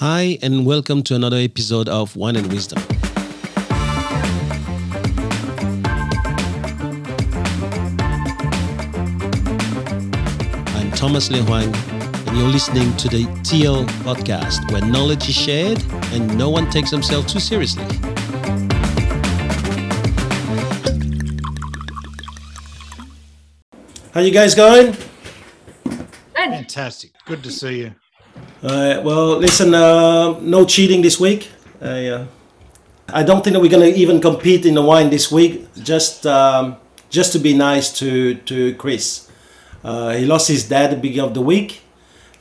Hi, and welcome to another episode of Wine and Wisdom. I'm Thomas Le Huang, and you're listening to the TL podcast, where knowledge is shared and no one takes themselves too seriously. How you guys going? Fantastic. Good to see you. Well, listen. Uh, no cheating this week. I, uh, I don't think that we're going to even compete in the wine this week. Just, um, just to be nice to to Chris. Uh, he lost his dad at the beginning of the week,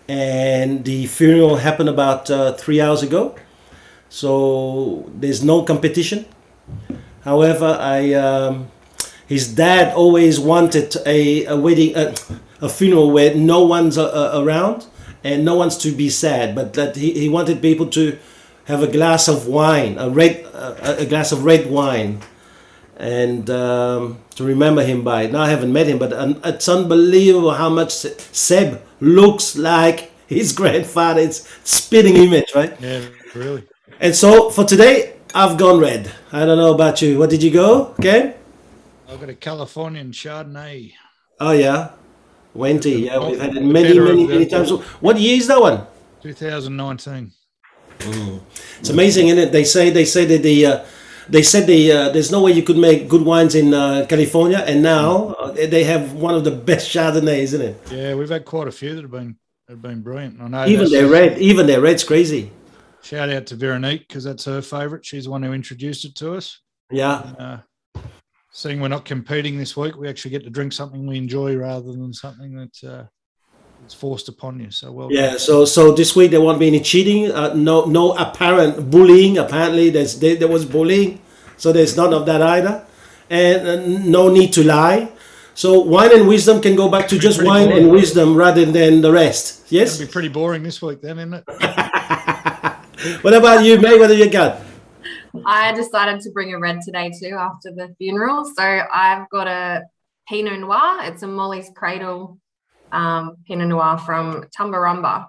and the funeral happened about uh, three hours ago. So there's no competition. However, I um, his dad always wanted a, a wedding, a, a funeral where no one's uh, uh, around and no one's to be sad, but that he, he wanted people to have a glass of wine, a red, uh, a glass of red wine, and um, to remember him by. Now I haven't met him, but um, it's unbelievable how much Seb looks like his grandfather. It's spitting image, right? Yeah, really. And so for today, I've gone red. I don't know about you. What did you go? Okay. I've got a Californian Chardonnay. Oh yeah, Wente. Yeah, we've had it many, many, many times. What year is that one? 2019. It's amazing, isn't it? They say they say that the uh, they said the uh, there's no way you could make good wines in uh, California, and now uh, they have one of the best Chardonnays, isn't it? Yeah, we've had quite a few that have been have been brilliant. I know. Even their red, even their red's crazy. Shout out to Veronique because that's her favourite. She's the one who introduced it to us. Yeah, Uh, seeing we're not competing this week, we actually get to drink something we enjoy rather than something that uh, is forced upon you. So well, yeah. So so this week there won't be any cheating. Uh, no no apparent bullying. Apparently there's there, there was bullying, so there's none of that either, and uh, no need to lie. So wine and wisdom can go back to just wine and boring. wisdom rather than the rest. Yes. gonna be pretty boring this week, then, isn't it? What about you, mate? What have you got? I decided to bring a red today too after the funeral. So I've got a Pinot Noir. It's a Molly's Cradle um, Pinot Noir from Tumbarumba,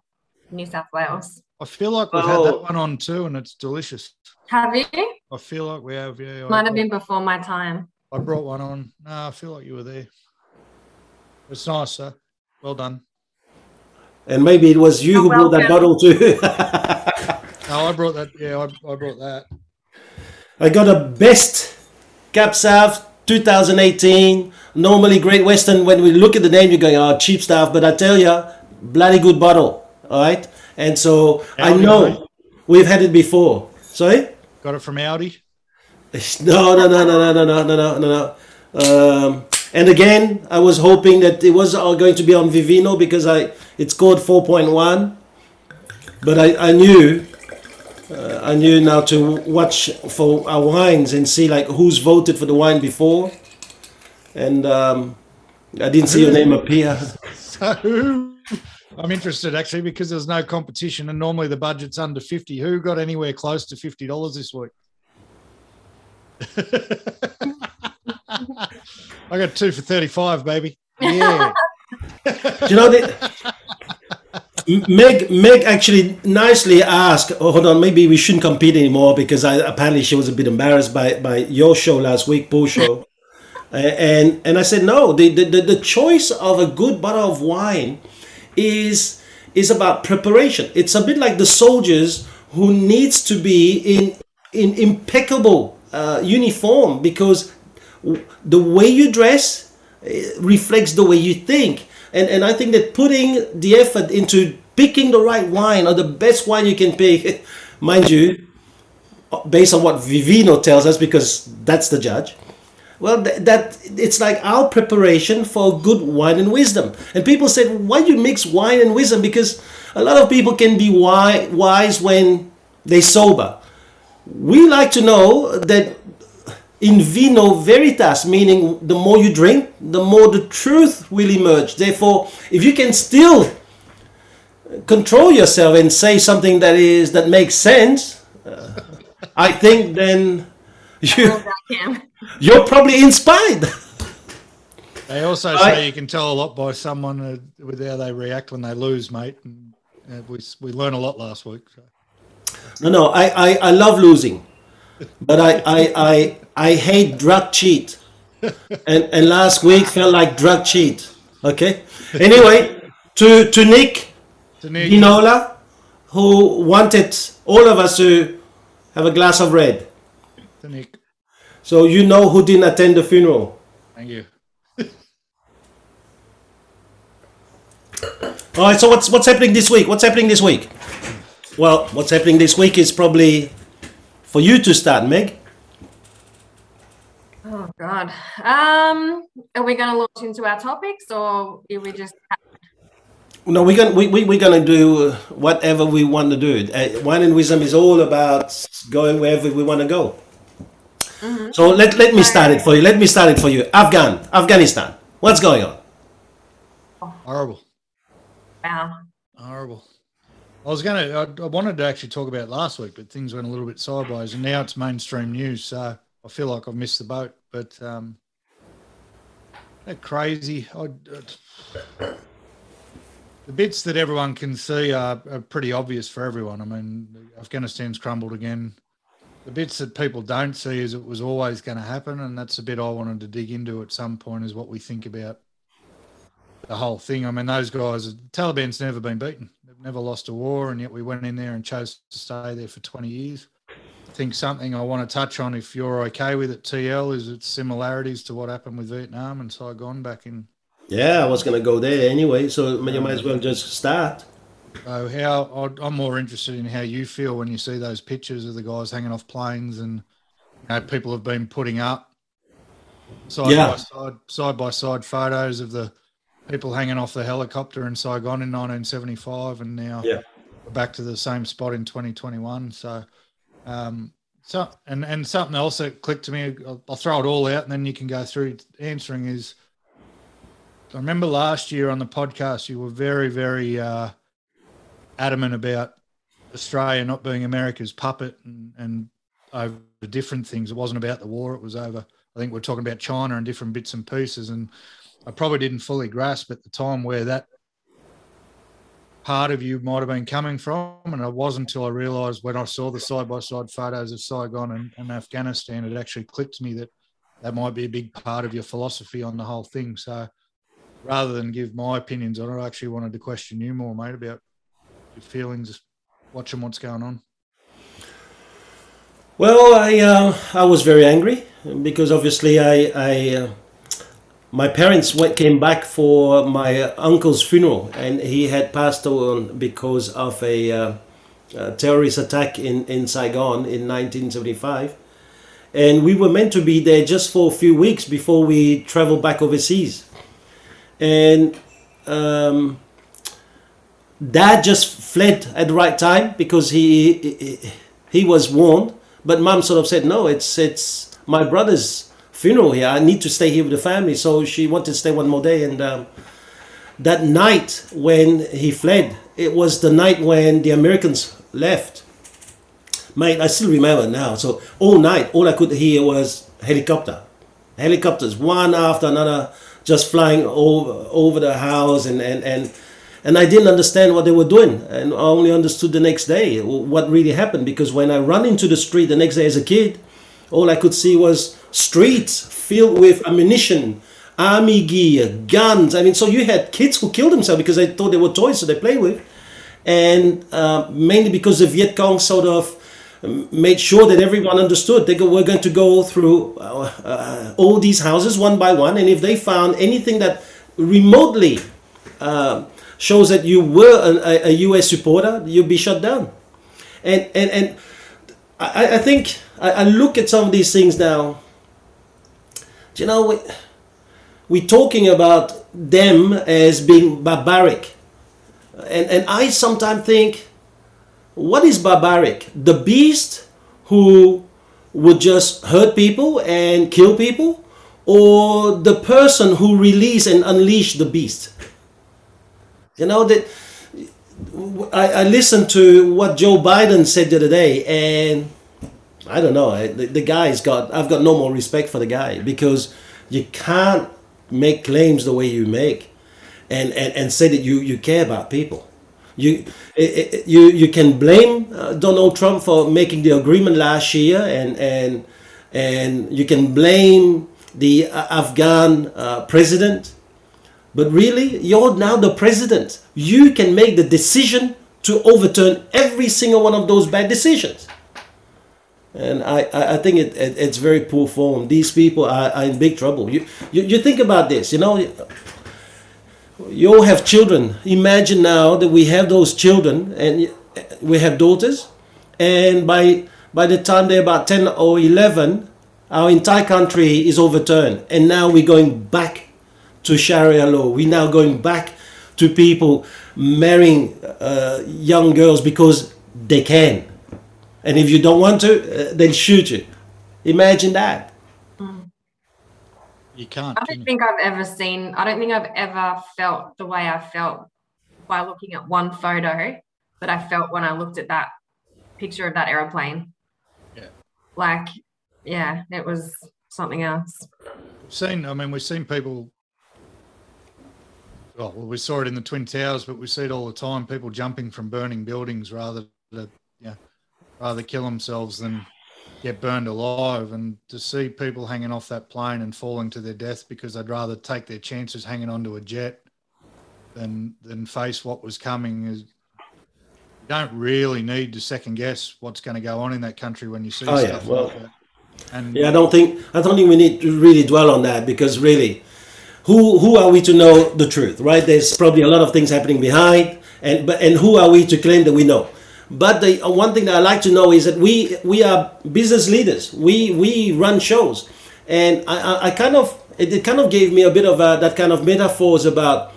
New South Wales. I feel like we've Oh. had that one on too, and it's delicious. Have you? I feel like we have. Yeah, I- Might have been before my time. I brought one on. No, I feel like you were there. It's nice, sir. Well done. And maybe it was you You're who brought that bottle too. No, I brought that. Yeah, I, I brought that. I got a Best's Cab Sav 2018. Normally Great Western, when we look at the name, you're going, oh, cheap stuff. But I tell you, bloody good bottle. All right. And so I know mate. we've had it before. Sorry? Got it from Aldi. No, no, no, no, no, no, no, no, no, no. Um, and again, I was hoping that it was going to be on Vivino because I it scored 4.1. But I, I knew uh, I knew now to watch for our wines and see like who's voted for the wine before. And um, I didn't see your name appear. So I'm interested actually because there's no competition, and normally the budget's under fifty. Who got anywhere close to fifty dollars this week? I got two for thirty-five, baby. Yeah. Do you know that? Meg, Meg actually nicely asked. Oh, hold on, maybe we shouldn't compete anymore because I, apparently she was a bit embarrassed by, by your show last week, Paul show. Uh, and and I said no. The, the the the choice of a good bottle of wine is is about preparation. It's a bit like the soldiers who needs to be in in impeccable uh, uniform because the way you dress eh, reflects the way you think. And and I think that putting the effort into picking the right wine or the best wine you can pick, mind you, based on what Vivino tells us, because that's the judge. Well, th- that it's like our preparation for good wine and wisdom. And people said, why do you mix wine and wisdom? Because a lot of people can be wise when they sober. We like to know that in vino veritas, meaning the more you drink, the more the truth will emerge. Therefore, if you can still control yourself and say something that is that makes sense, uh, I think then you Well, I can. you're probably inspired. They also I- say you can tell a lot by someone uh, with how they react when they lose, mate. And uh, we we learned a lot last week. So. No, no, I, I, I love losing, but I, I, I, I hate drug cheat, and and last week felt like drug cheat. Okay. Anyway, to to Nick To Nick, Dinola, who wanted all of us to have a glass of red. to Nick. So you know who didn't attend the funeral. Thank you. All right. So what's what's happening this week? What's happening this week? Well, what's happening this week is probably for you to start, Meg. Oh God. Um, are we going to launch into our topics, or are we just? No, we're gonna we, we, we're gonna do whatever we want to do. Uh, Wine and wisdom is all about going wherever we want to go. So let, let me start it for you. Let me start it for you. Afghan, Afghanistan. What's going on? Horrible. Wow. Horrible. I was going to, I wanted to actually talk about last week, but things went a little bit sideways and now it's mainstream news. So I feel like I've missed the boat, but, um, they're crazy. I, the bits that everyone can see are, are pretty obvious for everyone. I mean, Afghanistan's crumbled again. The bits that people don't see is it was always going to happen, and that's the bit I wanted to dig into at some point. Is what we think about the whole thing. I mean, those guys, Taliban's never been beaten. Never lost a war, and yet we went in there and chose to stay there for 20 years. I think something I want to touch on, if you're okay with it, TL, is its similarities to what happened with Vietnam and Saigon back in. Yeah, I was gonna go there anyway, so you might as well just start. So, how I'm more interested in how you feel when you see those pictures of the guys hanging off planes, and you know, people have been putting up side Yeah. by side, side by side photos of the people hanging off the helicopter in Saigon in 1975, and now Yeah. we're back to the same spot in 2021. So, um, so and and something else that clicked to me, I'll, I'll throw it all out, and then you can go through answering. Is I remember last year on the podcast, you were very, very uh, adamant about Australia not being America's puppet and, and over different things. It wasn't about the war; it was over. I think we're talking about China and different bits and pieces, and I probably didn't fully grasp at the time where that part of you might have been coming from. And it wasn't until I realised when I saw the side by side photos of Saigon and, and Afghanistan, it actually clicked to me that that might be a big part of your philosophy on the whole thing. So rather than give my opinions on it, I actually wanted to question you more, mate, about your feelings watching what's going on. Well, I uh, I was very angry because obviously I I uh, my parents went came back for my uncle's funeral and he had passed on because of a, uh, a terrorist attack in in Saigon in 1975, and we were meant to be there just for a few weeks before we traveled back overseas, and. Um, Dad just fled at the right time because he, he he was warned. But mom sort of said, "No, it's it's my brother's funeral here. I need to stay here with the family." So she wanted to stay one more day. And um, that night when he fled, it was the night when the Americans left. Mate, I still remember now. So all night, all I could hear was helicopter, helicopters, one after another, just flying over over the house, and and and and I didn't understand what they were doing, and I only understood the next day what really happened. Because when I run into the street the next day as a kid, all I could see was streets filled with ammunition, army gear, guns. I mean, so you had kids who killed themselves because they thought they were toys that they play with, and uh, mainly because the Viet Cong sort of made sure that everyone understood they were going to go through uh, uh, all these houses one by one, and if they found anything that remotely uh, shows that you were a, a U.S. supporter, you'd be shut down. And and and I, I think I, I look at some of these things now. Do you know we we're talking about them as being barbaric, and and I sometimes think, what is barbaric? The beast who would just hurt people and kill people, or the person who release and unleash the beast? You know that I, I listened to what Joe Biden said the other day, and I don't know. I- The, the guy's got. I've got no more respect for the guy because you can't make claims the way you make, and and, and say that you you care about people. You you you can blame uh, Donald Trump for making the agreement last year, and and and you can blame the uh, Afghan uh, president. But really, you're now the president. You can make the decision to overturn every single one of those bad decisions. And I, I think it, it, it's very poor form. These people are, are in big trouble. You, you, you think about this, you know, you all have children. Imagine now that we have those children and we have daughters, and by by the time they're about 10 or 11, our entire country is overturned. And now we're going back to Sharia law. We're now going back to people marrying uh, young girls because they can. And if you don't want to, uh, they'll shoot you. Imagine that. You can't. I don't think I've ever seen, I don't think I've ever felt the way I felt by looking at one photo that I felt when I looked at that picture of that aeroplane. Yeah. Like, yeah, it was something else. We've seen, I mean, we've seen people. Oh, well, we saw it in the Twin Towers, but we see it all the time. People jumping from burning buildings rather to, yeah, rather kill themselves than get burned alive. And to see people hanging off that plane and falling to their death because they'd rather take their chances hanging onto a jet than than face what was coming is. You don't really need to second guess what's going to go on in that country when you see Oh, yeah, stuff well, like that. And Yeah, I don't think I don't think we need to really dwell on that because really, who who are we to know the truth, right? There's probably a lot of things happening behind, and but and who are we to claim that we know? But the uh, one thing that I like to know is that we we are business leaders. We we run shows, and I I, I kind of it, it kind of gave me a bit of a, that kind of metaphors about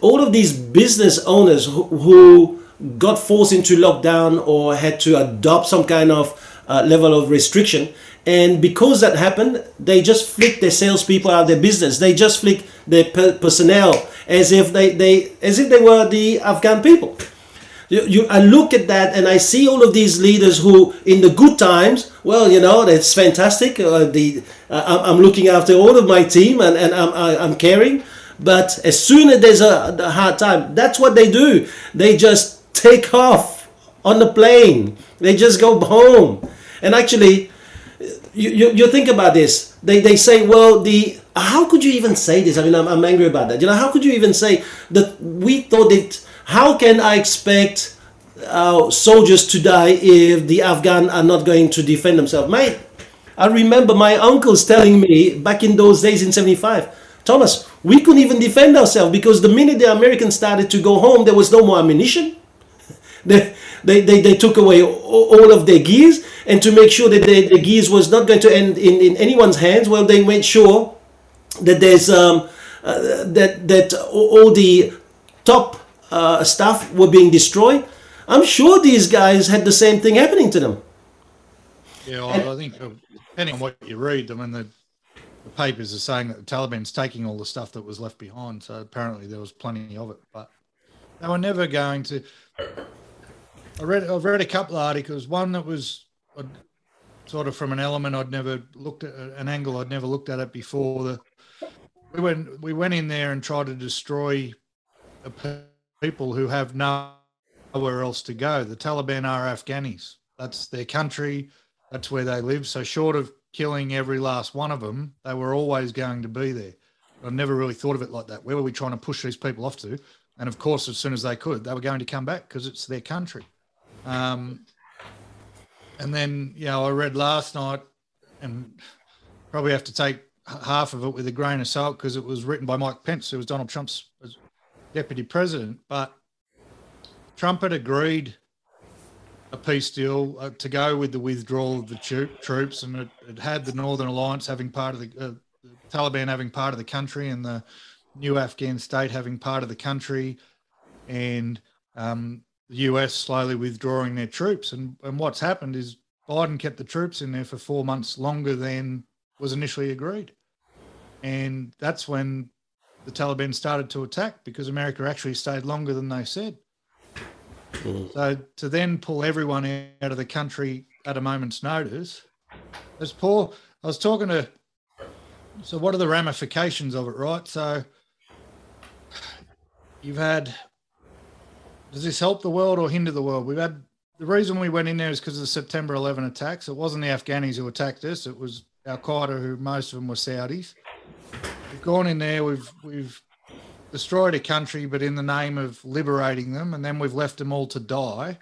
all of these business owners who, who got forced into lockdown or had to adopt some kind of uh, level of restriction. And because that happened, they just flicked their salespeople out of their business. They just flicked their per- personnel as if they, they as if they were the Afghan people. You, you, I look at that and I see all of these leaders who, in the good times, well, you know, that's fantastic. Uh, the uh, I'm, looking after all of my team and, and I'm, I- I'm caring. But as soon as there's a, a hard time, that's what they do. They just take off on the plane. They just go home. And actually, you, you, you think about this. They, they say, well, the how could you even say this? I mean, I'm, I'm angry about that. You know, how could you even say that we thought it? How can I expect our soldiers to die if the Afghan are not going to defend themselves, mate? I remember my uncles telling me back in those days in '75, Thomas, we couldn't even defend ourselves because the minute the Americans started to go home, there was no more ammunition they, they, they, they took away all of their gears and to make sure that the, the gears was not going to end in, in anyone's hands well they made sure that there's um, uh, that that all the top uh, stuff were being destroyed i'm sure these guys had the same thing happening to them Yeah, well, I think uh, depending on what you read, I mean, the, the papers are saying that the Taliban's taking all the stuff that was left behind. So apparently there was plenty of it, but they were never going to. I read, I've read a couple of articles. One that was uh, sort of from an element I'd never looked at, uh, an angle I'd never looked at it before. The we went we went in there and tried to destroy people who have nowhere else to go. The Taliban are Afghanis. That's their country. That's where they live. So short of killing every last one of them, they were always going to be there. I've never really thought of it like that. Where were we trying to push these people off to? And of course, as soon as they could, they were going to come back because it's their country. Um, and then, you know, I read last night, and probably have to take half of it with a grain of salt because it was written by Mike Pence, who was Donald Trump's deputy president. But Trump had agreed a peace deal uh, to go with the withdrawal of the tro- troops, and it, it had the Northern Alliance having part of the, uh, the Taliban having part of the country, and the new Afghan state having part of the country, and um, the US slowly withdrawing their troops. And, and what's happened is Biden kept the troops in there for four months longer than was initially agreed. And that's when the Taliban started to attack because America actually stayed longer than they said. Mm. So to then pull everyone out of the country at a moment's notice, as Paul, I was talking to. So what are the ramifications of it, right? So you've had does this help the world or hinder the world? We've had the reason we went in there is because of the September 11 attacks. It wasn't the Afghanis who attacked us. It was Al Qaeda, who most of them were Saudis. We've gone in there. We've we've destroyed a country, but in the name of liberating them, and then we've left them all to die.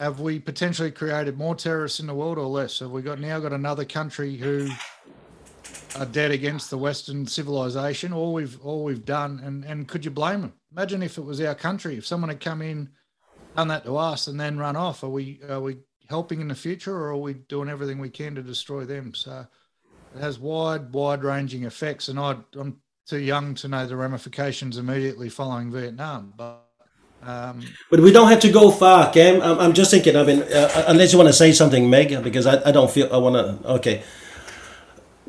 Have we potentially created more terrorists in the world or less? Have we got now got another country who are dead against the Western civilization? All we've all we've done, and and could you blame them? Imagine if it was our country, if someone had come in, done that to us, and then run off. Are we are we helping in the future, or are we doing everything we can to destroy them? So it has wide, wide-ranging effects, and I, I'm too young to know the ramifications immediately following Vietnam, but. Um, But we don't have to go far, Cam. I'm, I'm just thinking. I mean, uh, unless you want to say something, Meg, because I, I don't feel I want to. Okay.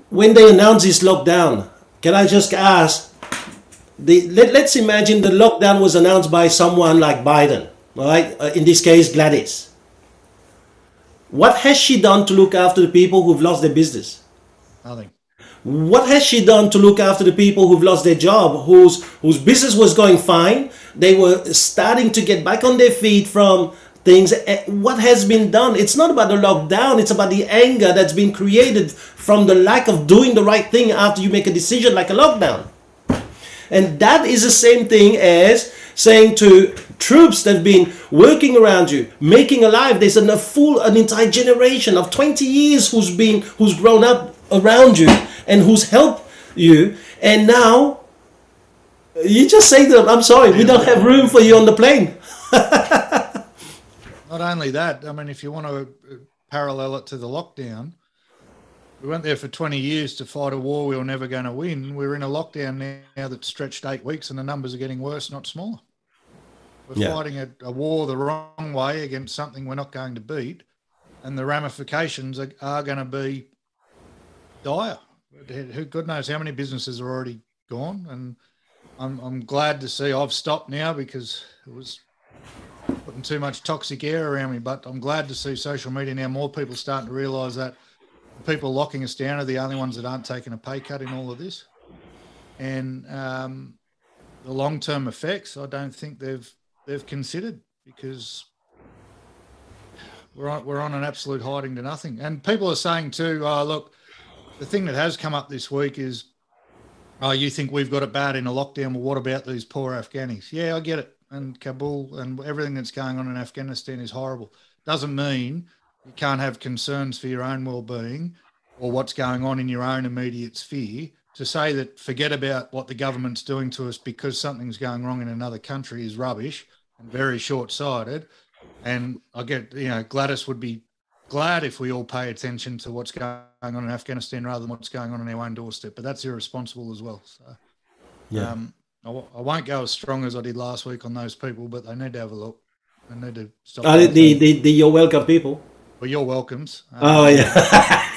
When they announce this lockdown, can I just ask? The, let, let's imagine the lockdown was announced by someone like Biden, all right? Uh, in this case, Gladys. What has she done to look after the people who've lost their business? nothing. What has she done to look after the people who've lost their job, whose whose business was going fine? They were starting to get back on their feet from things. Eh, What has been done? It's not about the lockdown. It's about the anger that's been created from the lack of doing the right thing after you make a decision like a lockdown. And that is the same thing as saying to troops that have been working around you, making alive. There's an, a full, an entire generation of 20 years who's been, who's grown up around you and who's helped you. And now you just say to them, I'm sorry, we don't have room for you on the plane. Not only that, I mean, if you want to uh, parallel it to the lockdown, we went there for 20 years to fight a war we were never going to win. We're in a lockdown now that's stretched eight weeks and the numbers are getting worse, not smaller. We're Yeah. fighting a, a war the wrong way against something we're not going to beat, and the ramifications are, are going to be dire. Who God knows how many businesses are already gone, and I'm I'm glad to see I've stopped now because it was putting too much toxic air around me. But I'm glad to see social media now. More people starting to realise that people locking us down are the only ones that aren't taking a pay cut in all of this, and um, the long term effects. I don't think they've they've considered because we're on we're on an absolute hiding to nothing. And people are saying too, oh look, the thing that has come up this week is, oh, you think we've got it bad in a lockdown? Well, what about these poor Afghanis? Yeah, I get it. And Kabul and everything that's going on in Afghanistan is horrible. Doesn't mean you can't have concerns for your own well-being or what's going on in your own immediate sphere. To say that forget about what the government's doing to us because something's going wrong in another country is rubbish and very short-sighted. And I get, you know, Gladys would be glad if we all pay attention to what's going on in Afghanistan rather than what's going on on our own doorstep. But that's irresponsible as well. So, Yeah. um, I, w- I won't go as strong as I did last week on those people, but they need to have a look. They need to stop. Uh, the, the, the, the you're welcome people. Well, you're welcomes. Um, Oh, yeah.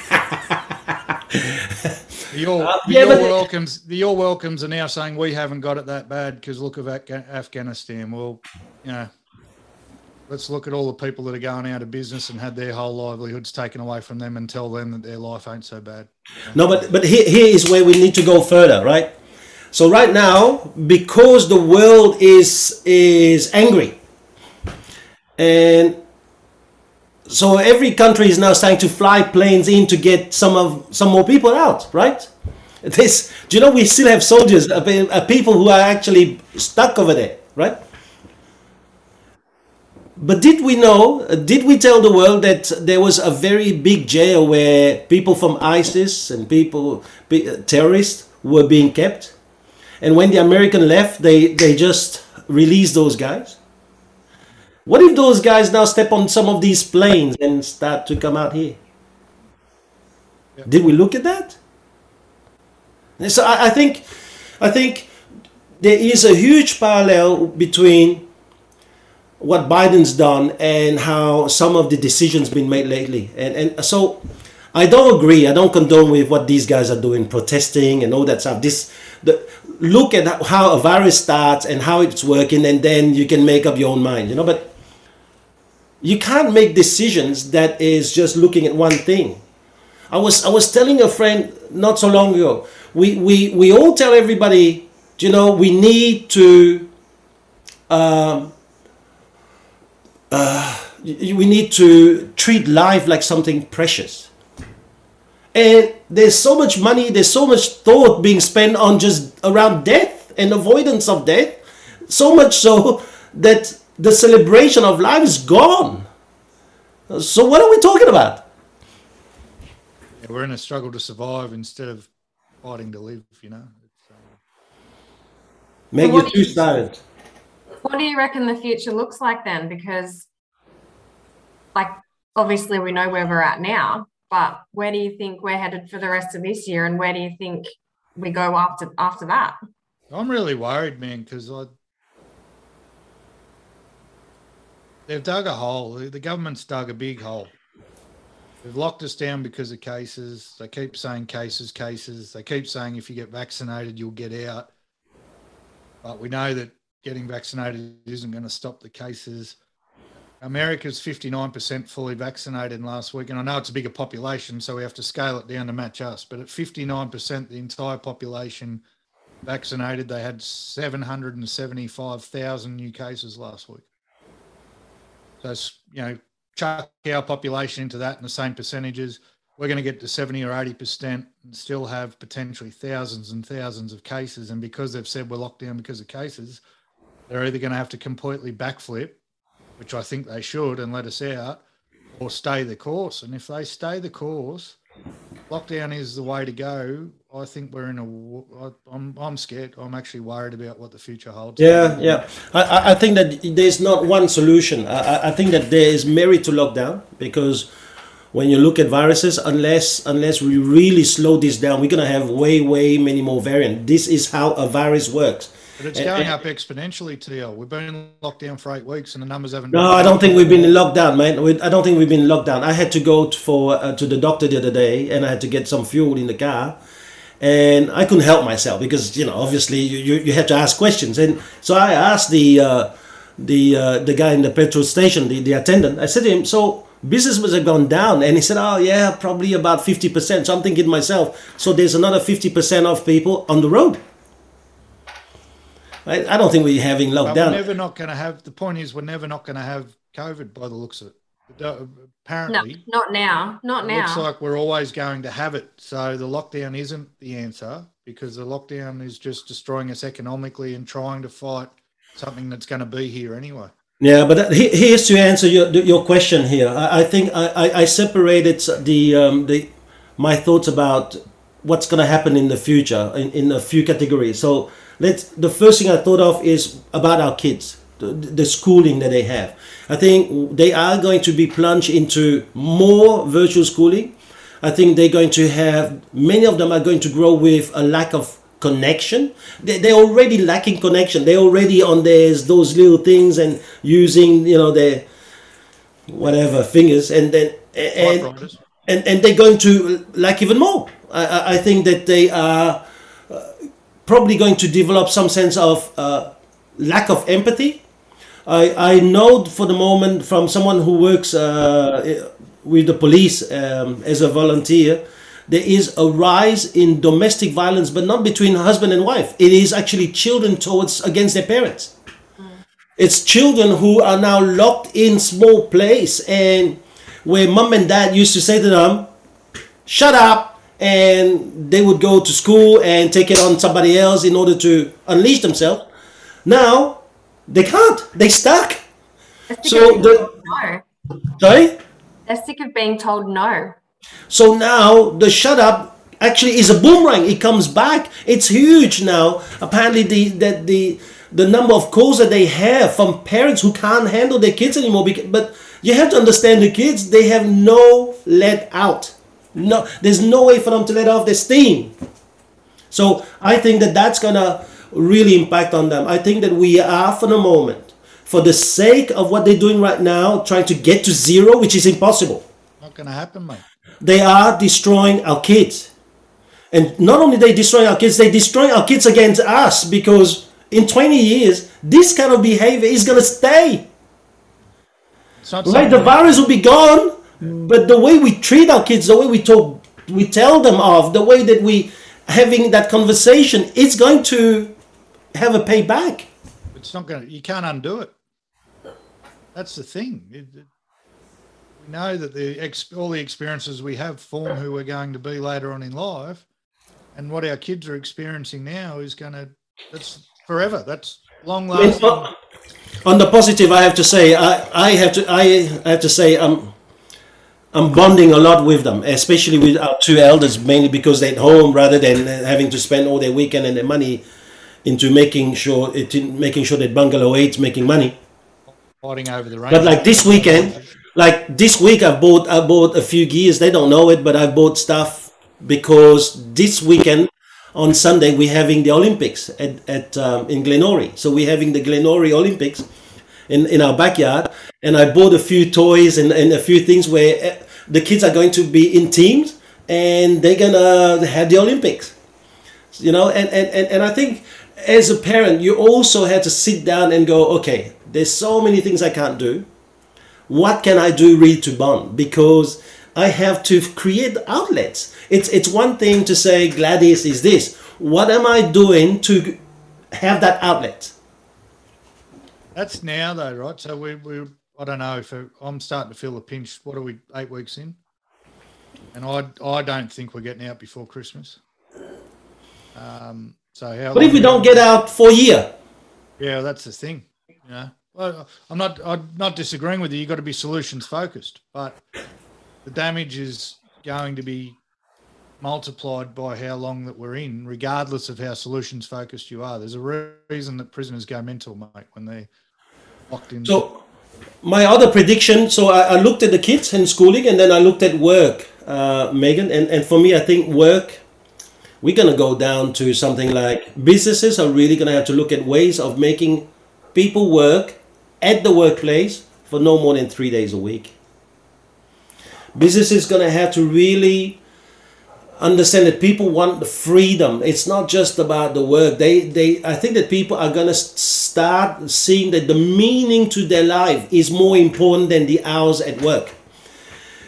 Your, Uh, yeah, your welcomes, the your welcomes are now saying we haven't got it that bad because look at Afghanistan. Well, you know, let's look at all the people that are going out of business and had their whole livelihoods taken away from them and tell them that their life ain't so bad. No, but but here, here is where we need to go further, right? So right now, because the world is is angry, and so every country is now starting to fly planes in to get some of some more people out, right? This, do you know, we still have soldiers, people who are actually stuck over there, right? But did we know, did we tell the world that there was a very big jail where people from ISIS and people, terrorists, were being kept? And when the American left, they, they just released those guys? What if those guys now step on some of these planes and start to come out here? Did we look at that? And So I, I think, I think there is a huge parallel between what Biden's done and how some of the decisions been made lately. And and so I don't agree. I don't condone with what these guys are doing, protesting and all that stuff. This the look at how a virus starts and how it's working, and then you can make up your own mind. You know, but you can't make decisions that is just looking at one thing. I was I was telling a friend not so long ago. We we we all tell everybody, you know, we need to um, y- we need to treat life like something precious. And there's so much money, there's so much thought being spent on just around death and avoidance of death, so much so that the celebration of life is gone. So, what are we talking about? Yeah, we're in a struggle to survive instead of fighting to live. You know. It's, um, Make what you do too you- What do you reckon the future looks like then? Because, like, obviously we know where we're at now, but where do you think we're headed for the rest of this year, and where do you think we go after after that? I'm really worried, man, because I they've dug a hole. The government's dug a big hole. They've locked us down because of cases. They keep saying cases, cases. They keep saying if you get vaccinated, you'll get out. But we know that getting vaccinated isn't going to stop the cases. America's 59% fully vaccinated last week. And I know it's a bigger population, so we have to scale it down to match us. But at 59%, the entire population vaccinated, they had 775,000 new cases last week. So, you know, chuck our population into that in the same percentages, we're going to get to 70 or 80% and still have potentially thousands and thousands of cases. And because they've said we're locked down because of cases, they're either going to have to completely backflip, which I think they should, and let us out, or stay the course. And if they stay the course, lockdown is the way to go. I think we're in a. I- I'm I'm scared. I'm actually worried about what the future holds. Yeah, yeah. I- I, think that there's not one solution. I, I- think that there is merit to lockdown because when you look at viruses, unless unless we really slow this down, we're gonna have way, way many more variants. This is how a virus works. But it's going up exponentially, TL. We've been in lockdown for eight weeks, and the numbers haven't. No, I don't think we've been in lockdown, man. We, I don't think we've been locked down. I had to go for uh, to the doctor the other day, and I had to get some fuel in the car, and I couldn't help myself because you know obviously you, you, you have to ask questions, and so I asked the uh, the uh, the guy in the petrol station, the, the attendant. I said to him, "So business must have gone down," and he said, "Oh yeah, probably about fifty percent." So I'm thinking to myself, so there's another fifty percent of people on the road. I, I don't think we're having But we're never not going to have. The point is, we're never not going to have COVID by the looks of it. The- No, Apparently, not now. Not it now. looks like we're always going to have it. So the lockdown isn't the answer because the lockdown is just destroying us economically and trying to fight something that's going to be here anyway. Yeah, but that- here's to answer your your question here. I, I think I, I, I separated the um, the my thoughts about what's going to happen in the future in, in a few categories. So let's the first thing I thought of is about our kids, the, the schooling that they have. I think they are going to be plunged into more virtual schooling. I think they're going to have many of them are going to grow with a lack of connection. They, they're already lacking connection. They're already on these those little things and using you know their whatever fingers and then and Typewriters. and, and they're going to lack even more. I, I- I think that they are uh, probably going to develop some sense of uh, lack of empathy. I, I know for the moment from someone who works uh, with the police um, as a volunteer, there is a rise in domestic violence, but not between husband and wife. It is actually children towards against their parents. It's children who are now locked in small place and where mom and dad used to say to them, shut up, and they would go to school and take it on somebody else in order to unleash themselves. Now they can't. They stuck. So the- no. Sorry? They're sick of being told no. So now the shut up actually is a boomerang. It comes back. It's huge now. Apparently the that the the number of calls that they have from parents who can't handle their kids anymore. Because, but you have to understand the kids. They have no let out. No, there's no way for them to let off their steam. So I think that that's gonna really impact on them. I think that we are for the moment, for the sake of what they're doing right now, trying to get to zero, which is impossible Not to happen, mate. they are destroying our kids. And not only they destroying our kids, they destroying our kids against us because in 20 years, this kind of behavior is going to stay. Right? The virus will be gone, but the way we treat our kids, the way we talk, we tell them of, the way that we having that conversation, it's going to have a payback. It's not going to. You can't undo it. that's the thing. It, it, we know that the ex, all the experiences we have form who we're going to be later on in life, and what our kids are experiencing now is going to that's forever. That's long lasting. On the positive, I have to say, I, I have to I have to say, I'm I'm bonding a lot with them, especially with our two elders, mainly because they're at home rather than having to spend all their weekend and their money into making sure it making sure that Bungalow Eight's making money. Fighting over the range. But like this weekend, like this week, I bought I bought a few gears. They don't know it, but I bought stuff because this weekend on Sunday we're having the Olympics at, at um, in Glenorie. So we're having the Glenorie Olympics in, in our backyard, and I bought a few toys and, and a few things where eh, the kids are going to be in teams and they're gonna have the Olympics. You know, and, and, and, and I think as a parent, you also had to sit down and go, okay, there's so many things I can't do. What can I do really to bond? Because I have to create outlets. It's it's one thing to say Gladys is this. What am I doing to have that outlet? That's now though, right? So we we I don't know if I'm starting to feel the pinch. What are we eight weeks in? And I I don't think we're getting out before Christmas. Um, so how? What if we don't get out for a year? Yeah, that's the thing. You know, well, I'm not I'm not disagreeing with you. You've got to be solutions focused, but the damage is going to be multiplied by how long that we're in, regardless of how solutions focused you are. There's a reason that prisoners go mental, mate, when they're locked in. So my other prediction. So I, I, looked at the kids and schooling, and then I looked at work, uh, Megan. And and for me, I think work. We're gonna go down to something like businesses are really gonna have to look at ways of making people work at the workplace for no more than three days a week. Businesses gonna have to really understand that people want the freedom. It's not just about the work. They they i think that people are going to start seeing that the meaning to their life is more important than the hours at work.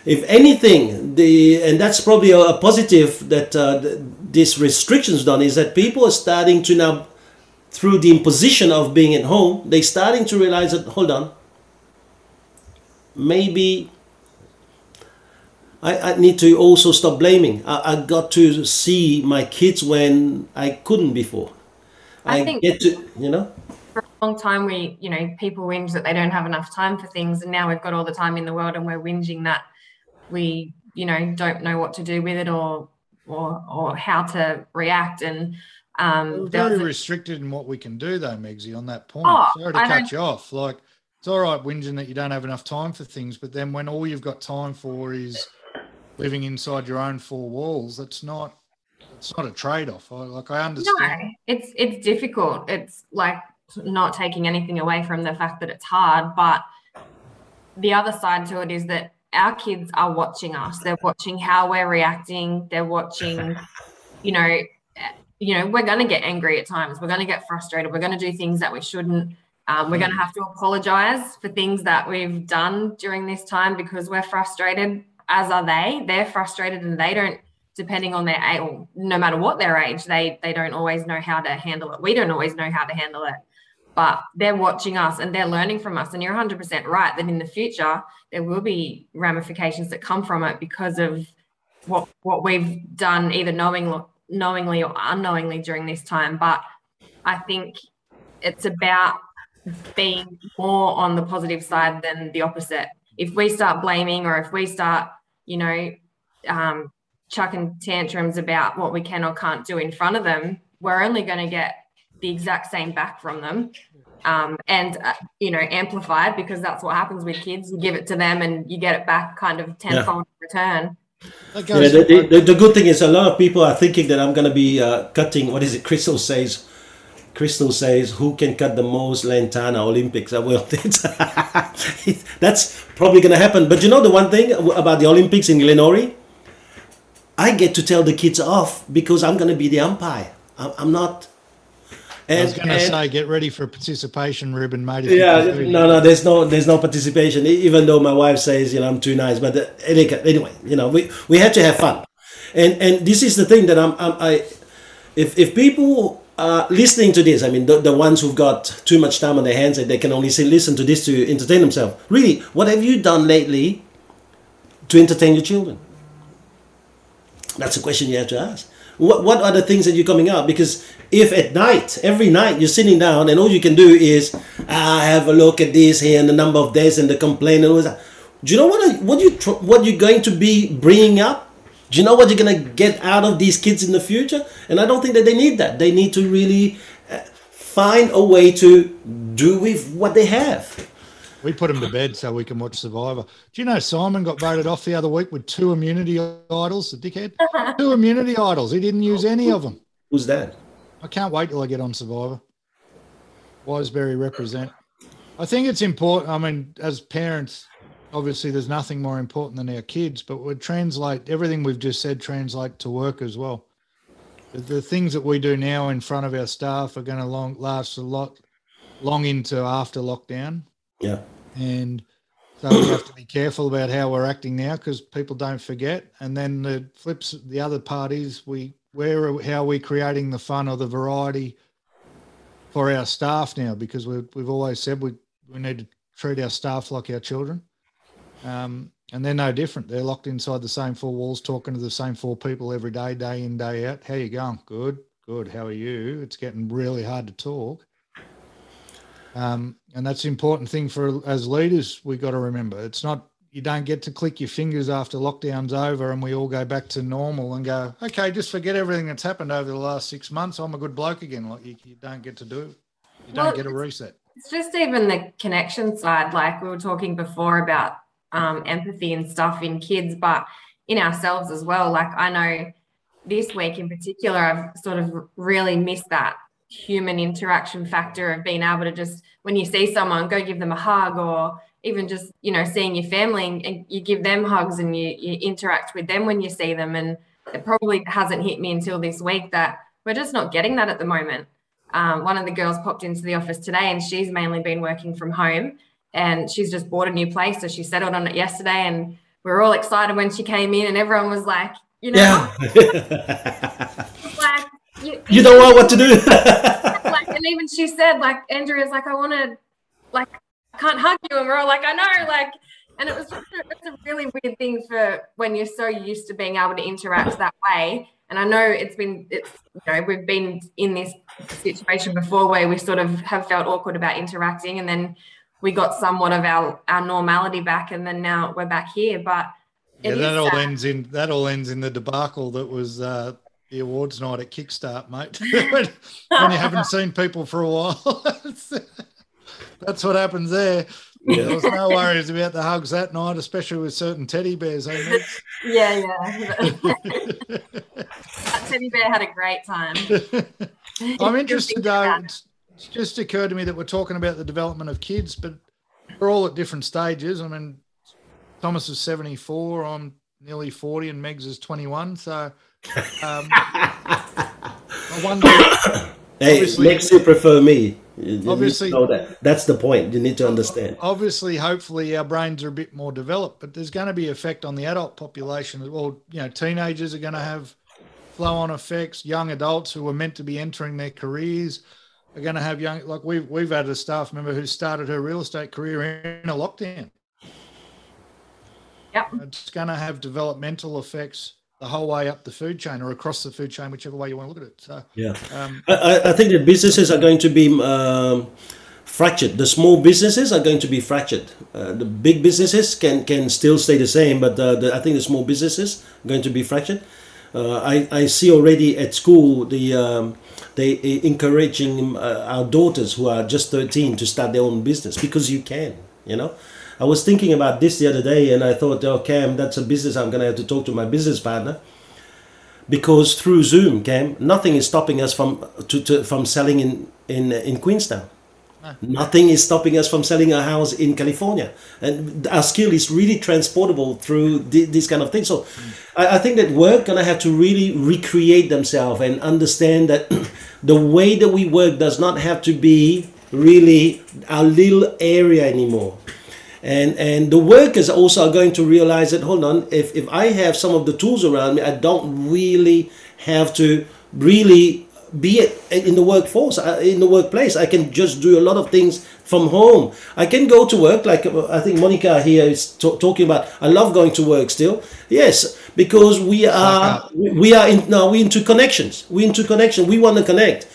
If anything the and that's probably a, a positive that uh, this restrictions done is that people are starting to now through the imposition of being at home they're starting to realize that hold on maybe I, I need to also stop blaming. I, I got to see my kids when I couldn't before. I, I think get to, you know. For a long time, we, you know, people whinge that they don't have enough time for things, and now we've got all the time in the world, and we're whinging that we, you know, don't know what to do with it or or or how to react. And um, very restricted in what we can do, though, Megsy. On that point, oh, sorry to I cut you off. Like it's all right whinging that you don't have enough time for things, but then when all you've got time for is living inside your own four walls. That's not it's not a trade-off. I, like I understand. No, it's it's difficult. It's like not taking anything away from the fact that it's hard, but the other side to it is that our kids are watching us. They're watching how we're reacting. They're watching, you know, you know, we're going to get angry at times. We're going to get frustrated. We're going to do things that we shouldn't. Um, we're going to have to apologize for things that we've done during this time because we're frustrated as are they. They're frustrated and they don't, depending on their age, no matter what their age, they they don't always know how to handle it. We don't always know how to handle it. But they're watching us and they're learning from us. And you're 100% right that in the future, there will be ramifications that come from it because of what what we've done, either knowingly, knowingly or unknowingly during this time. But I think it's about being more on the positive side than the opposite. If we start blaming or if we start you know, um, chucking tantrums about what we can or can't do in front of them, we're only going to get the exact same back from them. Um, and uh, you know amplified because that's what happens with kids you give it to them and you get it back kind of tenfold yeah. return yeah, the, the, the, good thing is a lot of people are thinking that i'm going to be uh, cutting what is it crystal says Crystal says, "Who can cut the most Lantana Olympics?" I will. That's probably going to happen. But you know the one thing about the Olympics in Glenorie, I get to tell the kids off because I'm going to be the umpire. I'm not. And, I was going to say, get ready for participation ribbon, mate. Yeah, no, no, there's no, there's no participation. Even though my wife says, you know, I'm too nice, but uh, anyway, you know, we we have to have fun, and and this is the thing that I'm, I'm I, if if people uh, listening to this, I mean, the, the ones who've got too much time on their hands and they can only say, listen to this to entertain themselves. Really, what have you done lately to entertain your children? That's a question you have to ask. What, what are the things that you're coming out? Because if at night, every night, you're sitting down and all you can do is, ah, have a look at this here and the number of days and the complaint and all that. Do you know what, I- what, you, tr- what you're going to be bringing up? Do you know what you're going to get out of these kids in the future? And I don't think that they need that. They need to really uh, find a way to do with what they have. We put him to bed so we can watch Survivor. Do you know Simon got voted off the other week with two immunity idols? The dickhead, two immunity idols. He didn't use any of them. Who's that? I can't wait till I get on Survivor. Wiseberry represent. I think it's important. I mean, as parents, obviously, there's nothing more important than our kids, but we translate everything we've just said translate to work as well. The, the things that we do now in front of our staff are going to long last a lot, long into after lockdown, Yeah. and so we have to be careful about how we're acting now because people don't forget. And then the flips, the other parties, we where are, how are we creating the fun or the variety for our staff now because we've, we've always said we we need to treat our staff like our children. Um, and they're no different. They're locked inside the same four walls, talking to the same four people every day, day in, day out. How you going? Good, good. How are you? It's getting really hard to talk. Um, and that's important thing for as leaders. We got to remember it's not you don't get to click your fingers after lockdown's over and we all go back to normal and go, okay, just forget everything that's happened over the last six months. I'm a good bloke again. Like you, you don't get to do. You don't get a reset. It's just even the connection side, like we were talking before about um, empathy and stuff in kids, but in ourselves as well. Like I know this week in particular, I've sort of really missed that human interaction factor of being able to just, when you see someone, go give them a hug or even just, you know, seeing your family and, you give them hugs and you, you interact with them when you see them. And it probably hasn't hit me until this week that we're just not getting that at the moment um, one of the girls popped into the office today and she's mainly been working from home and she's just bought a new place so she settled on it yesterday and we are all excited when she came in and everyone was like you know Yeah. like you, you don't know what to do. like and even she said like andrea's like i want to like can't hug you and we're all like i know like and it was just a, it's a really weird thing for when you're so used to being able to interact that way and i know it's been it's you know we've been in this situation before where we sort of have felt awkward about interacting and then we got somewhat of our our normality back and then now we're back here but Yeah, it that all sad. ends in that all ends in the debacle that was uh, the awards night at Kickstart, mate. when, when you haven't seen people for a while, that's what happens there. There was no worries about the hugs that night, especially with certain teddy bears. eh, mate? yeah yeah that teddy bear had a great time I'm interested though. it. It's, it's just occurred to me that we're talking about the development of kids, but we're all at different stages. I mean, Thomas is 74. I'm nearly 40, and Megs is 21. So um, I wonder. hey, Obviously- makes you prefer me. You- you need to Obviously- know that. That's the point. You need to understand. Obviously, hopefully, our brains are a bit more developed, but there's going to be effect on the adult population. as Well, you know, teenagers are going to have flow-on effects. Young adults who were meant to be entering their careers are going to have young. Like we've we've had a staff member who started her real estate career in a lockdown. Yep. It's going to have developmental effects the whole way up the food chain or across the food chain, whichever way you want to look at it. So, Yeah. um, I, I- think the businesses are going to be um, fractured. The small businesses are going to be fractured. Uh, the big businesses can, can still stay the same, but uh, the, I think the small businesses are going to be fractured. Uh, I, I see already at school the um, they encouraging uh, our daughters who are just 13 to start their own business because you can, you know. I was thinking about this the other day and I thought, oh, Cam, that's a business I'm going to have to talk to my business partner because through Zoom, Cam, nothing is stopping us from to, to from selling in in in Queenstown. Ah. Nothing is stopping us from selling a house in California, and our skill is really transportable through thi- this kind of thing. So, I, I think that we're gonna have to really recreate themselves and understand that the way that we work does not have to be really our little area anymore and and the workers also are going to realize that hold on if if i have some of the tools around me i don't really have to really be it in the workforce, uh, in the workplace. I can just do a lot of things from home. I can go to work, like uh, I think Monica here is t- talking about. I love going to work still. Yes, because we are we are in now we into connections. We into connection. We want to connect.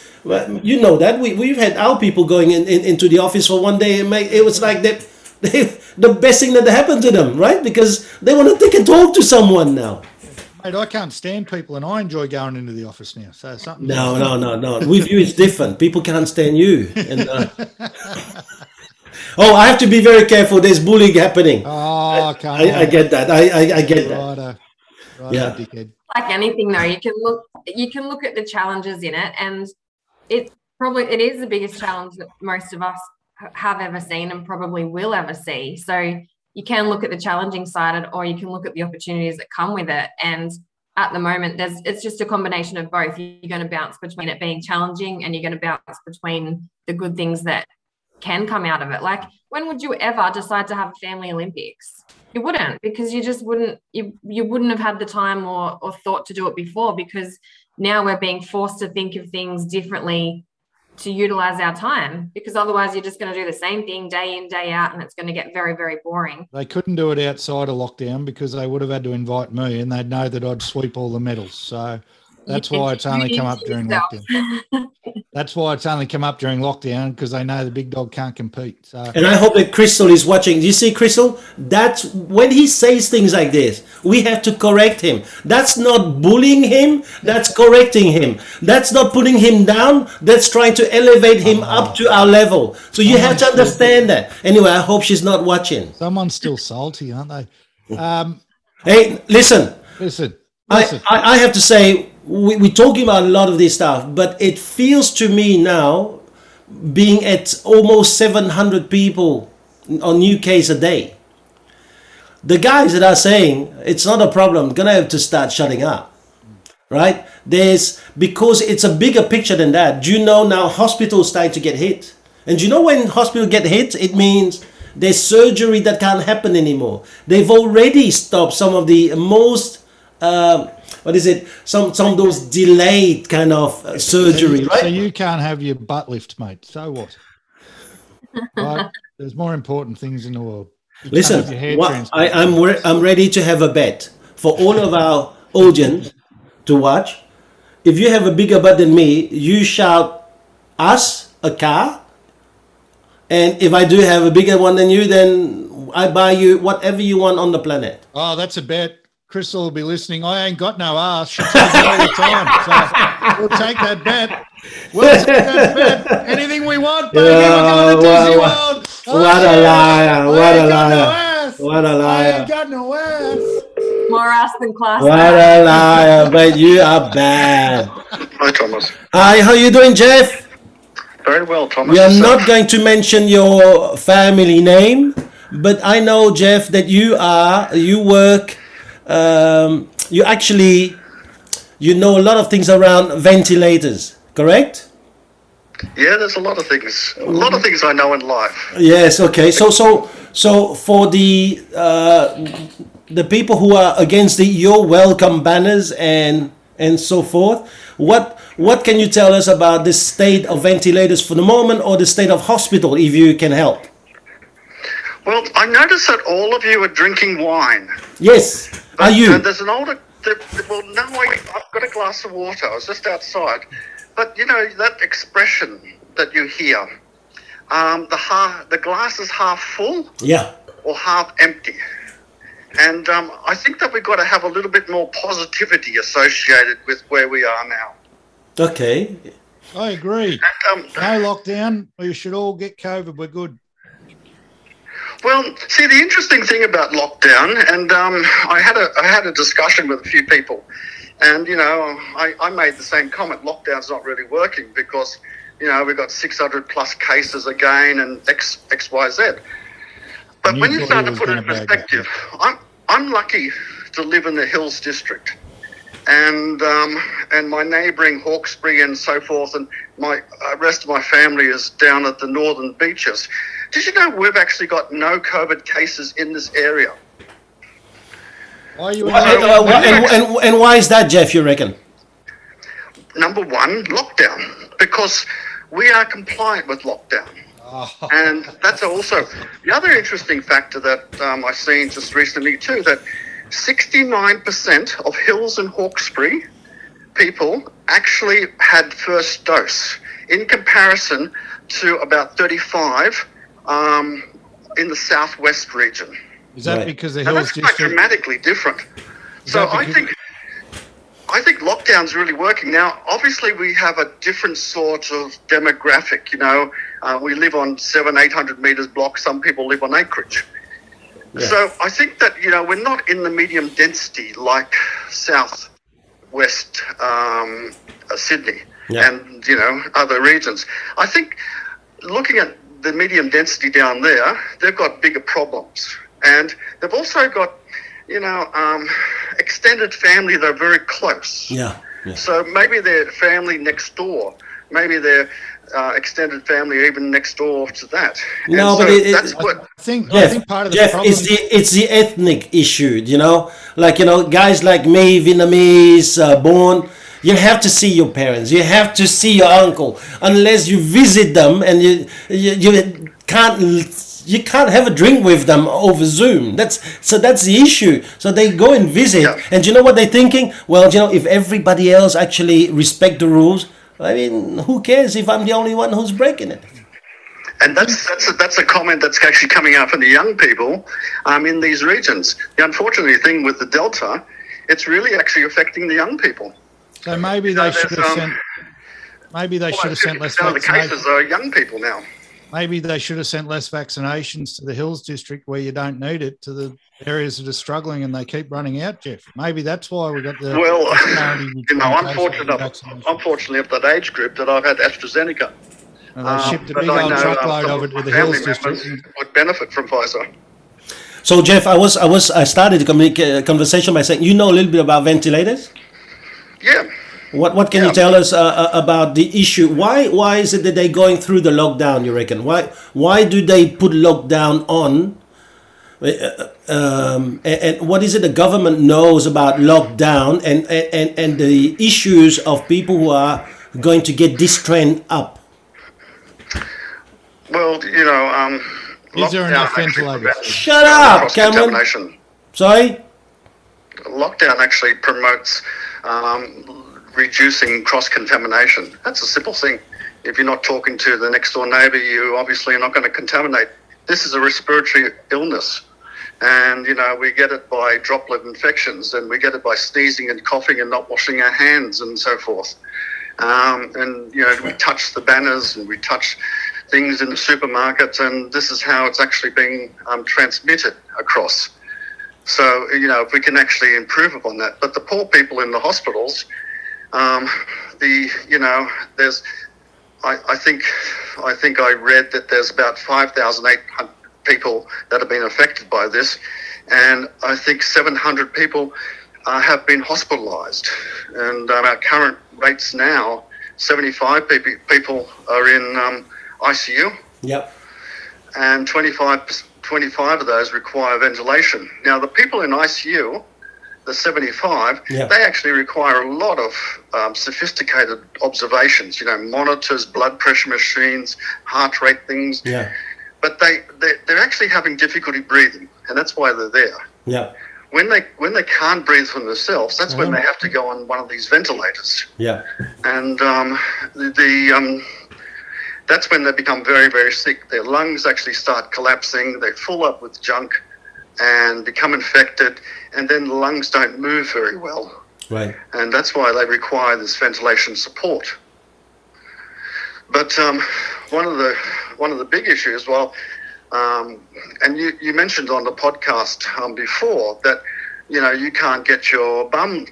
You know that we we've had our people going in, in into the office for one day and make it was like that. They, the best thing that happened to them, right? Because they want to take and talk to someone now. Mate, I can't stand people, and I enjoy going into the office now. So something. No, no, no, no. With you, it's different. People can't stand you. And, uh, oh, I have to be very careful. There's bullying happening. Oh, okay. I, I get that. I, I, I get that. Righto. Righto, Yeah. dickhead. like anything though you can look you can look at the challenges in it and it probably it is the biggest challenge that most of us h- have ever seen and probably will ever see. So you can look at the challenging side of, or you can look at the opportunities that come with it. And at the moment there's it's just a combination of both. You're going to bounce between it being challenging and you're going to bounce between the good things that can come out of it. Like when would you ever decide to have a family olympics? You wouldn't because you just wouldn't you you wouldn't have had the time or or thought to do it before because now we're being forced to think of things differently to utilize our time because otherwise you're just going to do the same thing day in day out and it's going to get very very boring They couldn't do it outside of lockdown because they would have had to invite me, and they'd know that I'd sweep all the medals. So that's why it's only come up during yourself. lockdown. That's why it's only come up during lockdown because they know the big dog can't compete. So And I hope that Crystal is watching. Do you see, Crystal? That's when he says things like this, we have to correct him. That's not bullying him, that's correcting him. That's not putting him down, that's trying to elevate him up to our level. So you have to understand that. Anyway, I hope she's not watching. someone's still salty, aren't they? Um, Hey, listen, listen, I, listen. I, I have to say, we, we're talking about a lot of this stuff, but it feels to me now, being at almost 700 people on new case a day, the guys that are saying it's not a problem, gonna have to start shutting up, right? There's because it's a bigger picture than that. Do you know now hospitals starting to get hit? And do you know when hospitals get hit, it means there's surgery that can't happen anymore. They've already stopped some of the most um, what is it? Some some of those delayed kind of uh, surgery, so, right? so you can't have your butt lift, mate. So what? right? There's more important things in the world. You Listen, have your hair what, transplanted. I, I'm re- I'm ready to have a bet for all of our audience to watch. If you have a bigger butt than me, you shout us a car, and if I do have a bigger one than you, then I buy you whatever you want on the planet. Oh, that's a bet. Crystal will be listening. I ain't got no ass. She tells me all the time. So we'll take that bet. We'll take that bet. Anything we want, baby. Yeah, We're going to what- Disney what- World. what a liar, what a got no liar, what a liar. I ain't got no ass. more ass than class What a liar, but you are bad. Hi, Thomas. Hi, how you doing, Jeff? Very well, Thomas. We are Yourself? not going to mention your family name, but I know, Jeff, that you are, you work, um, you actually, you know a lot of things around ventilators, correct? Yeah, there's a lot of things. A lot of things I know in life. Yes. Okay. So, so, so for the uh, the people who are against the "Your Welcome" banners and and so forth, what what can you tell us about the state of ventilators for the moment, or the state of hospital, if you can help? Well, I noticed that all of you are drinking wine. Yes. Are And you? there's an older. there- Well, no, I, I've got a glass of water. I was just outside. But you know that expression that you hear, um, the half, the glass is half full Yeah. or half empty. And um, I think that we've got to have a little bit more positivity associated with where we are now. Okay. I agree. Um, No lockdown. We should all get COVID. We're good. Well, see, the interesting thing about lockdown, and um, I had a I had a discussion with a few people, and you know, I, I made the same comment. Lockdown's not really working because you know we've got 600 plus cases again and X X Y Z. But when you you start to put it in perspective, I'm I'm lucky to live in the Hills District, and um, and my neighbouring Hawkesbury and so forth, and my uh, rest of my family is down at the northern beaches. Did you know we've actually got no COVID cases in this area? Why are you in Uh, uh, the and, and, and why is that, Jeff? You reckon? number one, lockdown, because we are compliant with lockdown. Oh, And that's also the other interesting factor that um, I've seen just recently too. That 69% of Hills and Hawkesbury people actually had first dose, in comparison to about 35 um, in the southwest region. is that Right. because the And Hills that's quite dramatically different. Is So I think I think lockdown's really working now. Obviously, we have a different sort of demographic. You know, uh, we live on seven, eight hundred meters block. Some people live on acreage. Yeah. So I think that you know we're not in the medium density like south west um, uh, Sydney Yeah. and you know other regions. I think looking at the medium density down there, they've got bigger problems, and they've also got you know um, extended family that are very close. Yeah. Yeah. So maybe their family next door, maybe their uh, extended family even next door to that. No, so but it- it- that's what. I think I think part of the Jeff, problem. it's the it's the ethnic issue, you know. Like you know, guys like me, Vietnamese uh, born, you have to see your parents, you have to see your uncle, unless you visit them and you you, you can't you can't have a drink with them over Zoom. That's so that's the issue. So they go and visit, Yeah. and you know what they're thinking? Well, you know, if everybody else actually respect the rules, I mean, who cares if I'm the only one who's breaking it? And that's that's a, that's a comment that's actually coming up from the young people um, in these regions. The unfortunate thing with the Delta, it's really actually affecting the young people. So maybe they there's, should have um, sent. Maybe they should have sent less 50% of the cases are young people now. Maybe they should have sent less vaccinations to the Hills District where you don't need it to the areas that are struggling and they keep running out, Jeff. Maybe that's why we got the Well, disparity you know, cases and unfortunate, vaccinations. unfortunately, of that age group that I've had AstraZeneca. And they Um, shipped a but big I old know, uh, truckload some of it to the family Hills District. members would benefit from Pfizer. So Jeff, I was I was I started the uh, conversation by saying you know a little bit about ventilators. Yeah. What what can Yeah. you tell us uh, uh, about the issue? Why why is it that they're going through the lockdown? You reckon? Why why do they put lockdown on? Uh, Um, and, and what is it the government knows about lockdown and, and, and the issues of people who are going to get this trend up? Well, you know, um, Is there lockdown enough actually ventilators? Shut up, cross-contamination. Sorry? Lockdown actually promotes um, reducing cross contamination. That's a simple thing. If you're not talking to the next door neighbour, you obviously are not going to contaminate. This is a respiratory illness. And, you know, we get it by droplet infections and we get it by sneezing and coughing and not washing our hands and so forth. Um, and, you know, we touch the banners and we touch things in the supermarkets, and this is how it's actually being um, transmitted across. So, you know, if we can actually improve upon that. But the poor people in the hospitals, um, the, you know, there's, I, I think, I think I read that there's about 5,800 people that have been affected by this. And I think 700 people uh, have been hospitalized. And um, our current rates now, 75 people, people are in um, ICU Yep. and 25, 25 of those require ventilation. Now, the people in ICU, the 75, Yeah. they actually require a lot of um, sophisticated observations, you know, monitors, blood pressure machines, heart rate things. Yeah. But they, they, they're actually having difficulty breathing, and that's why they're there. Yeah. When they, when they can't breathe for themselves, that's when Mhm. they have to go on one of these ventilators Yeah. and um, the, the um, that's when they become very very sick. Their lungs actually start collapsing. They fill up with junk and become infected, and then the lungs don't move very well, Right. and that's why they require this ventilation support. But um, one of the one of the big issues, well, um, and you, you mentioned on the podcast um, before that you know you can't get your bum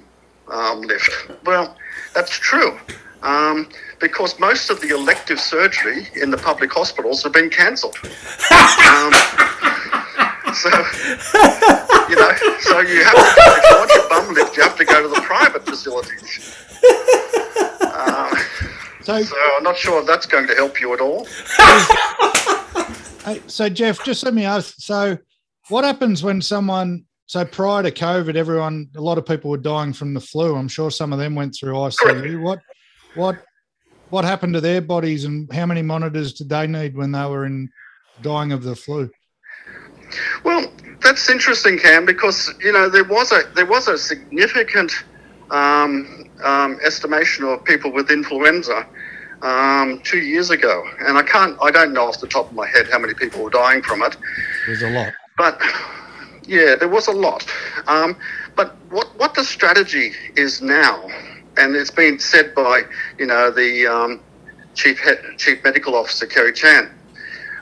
um, lift. Well, that's true. Um, because most of the elective surgery in the public hospitals have been cancelled. um, so, you know, so you have to, if you want your bum lift, you have to go to the private facilities. Um, So, so I'm not sure if that's going to help you at all. hey, so Jeff, just let me ask. So, what happens when someone? So prior to COVID, everyone, a lot of people were dying from the flu. I'm sure some of them went through ICU. Correct. What what what happened to their bodies and how many monitors did they need when they were in dying of the flu? Well, that's interesting, Cam, because you know there was a there was a significant um, um, estimation of people with influenza um, two years ago, and I can't I don't know off the top of my head how many people were dying from it, There's a lot. but yeah, there was a lot. Um, but what what the strategy is now, and it's been said by you know the um, chief head, chief medical officer Kerry Chant.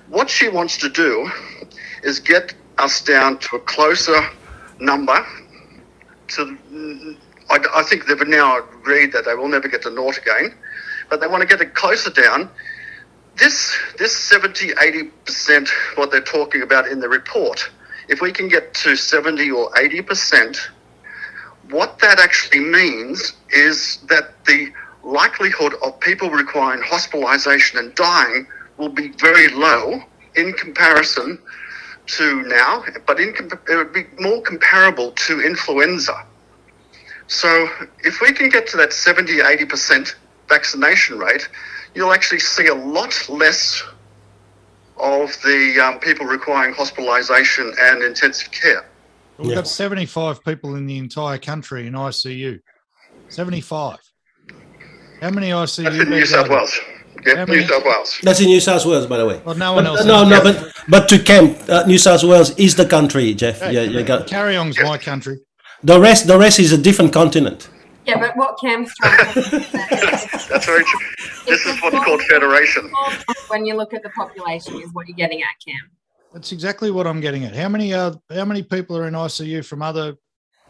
What she wants to do is get us down to a closer number. To I, I think they've now agreed that they will never get to naught again, but they want to get it closer down. This this 70 80 percent what they're talking about in the report if we can get to 70 or 80%, what that actually means is that the likelihood of people requiring hospitalization and dying will be very low in comparison to now, but in, it would be more comparable to influenza. So if we can get to that 70, 80% vaccination rate, you'll actually see a lot less of the um, people requiring hospitalisation and intensive care. We've Yeah. got 75 people in the entire country in ICU. 75. How many ICU That's in New South there? Wales. Yeah, How New South Wales. That's in New South Wales, by the way. Well, no one But- else. no, no, but but to Kemp, uh, New South Wales is the country, Jeff. Hey, Yeah, you got Carry on's my country. the rest. The rest is a different continent. Yeah, but what Cam's trying to say That's very true. This is what's called federation. when you look at the population is what you're getting at, Cam. That's exactly what I'm getting at. How many uh, how many people are in ICU from other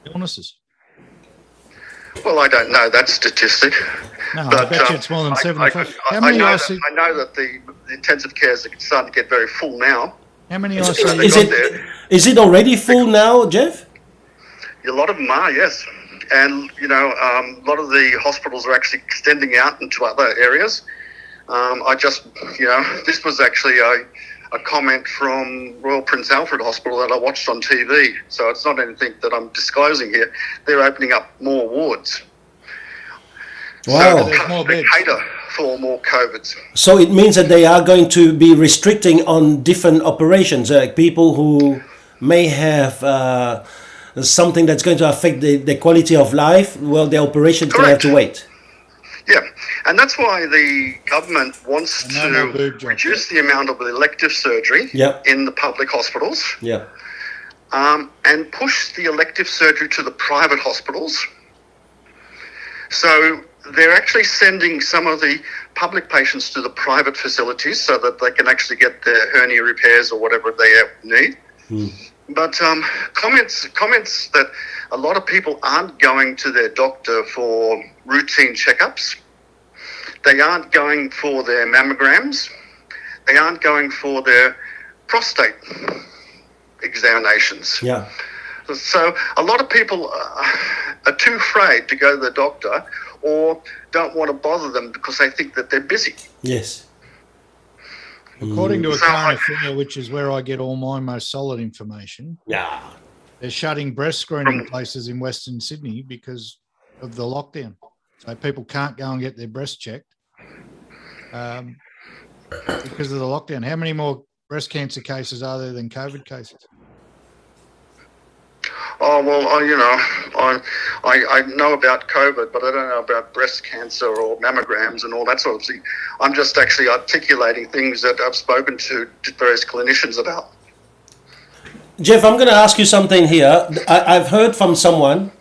illnesses? Well, I don't know that statistic. No, I But, bet you um, it's more than I- I 75. could- How I, many know that, ICU? I know that the, the intensive cares are starting to get very full now. How many Is, ICU? is got it it already full now, Jeff? A lot of them are, yes. And, you know, um, a lot of the hospitals are actually extending out into other areas. Um, I just, you know, this was actually a, a comment from Royal Prince Alfred Hospital that I watched on TV. So it's not anything that I'm disclosing here. They're opening up more wards. Wow. So to, more beds. cater for more COVIDs. So it means that they are going to be restricting on different operations, uh, people who may have uh, something that's going to affect the, the quality of life. Well, the operation's going to have to wait. Yeah, and that's why the government wants And no more to reduce the amount of elective surgery Yeah. in the public hospitals Yeah. um, and push the elective surgery to the private hospitals. So they're actually sending some of the public patients to the private facilities so that they can actually get their hernia repairs or whatever they need. But um, comments comments that a lot of people aren't going to their doctor for routine checkups. They aren't going for their mammograms. They aren't going for their prostate examinations. Yeah. So a lot of people uh, are too afraid to go to the doctor or don't want to bother them because they think that they're busy. Yes. According to a So I- current which is where I get all my most solid information, Yeah. they're shutting breast screening places in Western Sydney because of the lockdown. So people can't go and get their breast checked um, because of the lockdown. How many more breast cancer cases are there than COVID cases? Oh well, I, you know, I, I I know about COVID, but I don't know about breast cancer or mammograms and all that sort of thing. I'm just actually articulating things that I've spoken to, to various clinicians about. Jeff, I'm going to ask you something here. I, I've heard from someone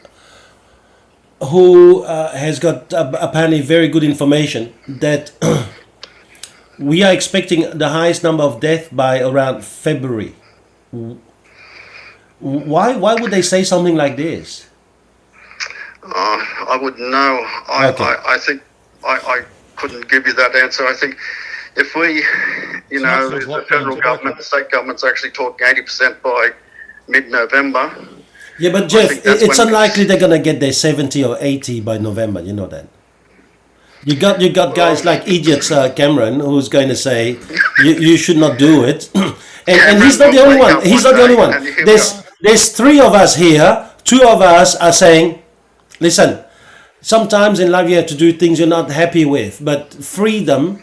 who uh, has got uh, apparently very good information that we are expecting the highest number of deaths by around February. Why? Why would they say something like this? Uh, I wouldn't know. I, Okay. I, I think I, I couldn't give you that answer. I think if we, you It's know, the federal government, the state government's actually talking 80% by mid-November. Yeah, but Jeff, it's unlikely it's- they're gonna get their seventy or eighty by November. You know that. You got you got guys like idiots, uh, Cameron, who's going to say you, you should not do it, and, and he's not the only one. He's not the only one. There's there's three of us here. Two of us are saying, listen, sometimes in life you have to do things you're not happy with, but freedom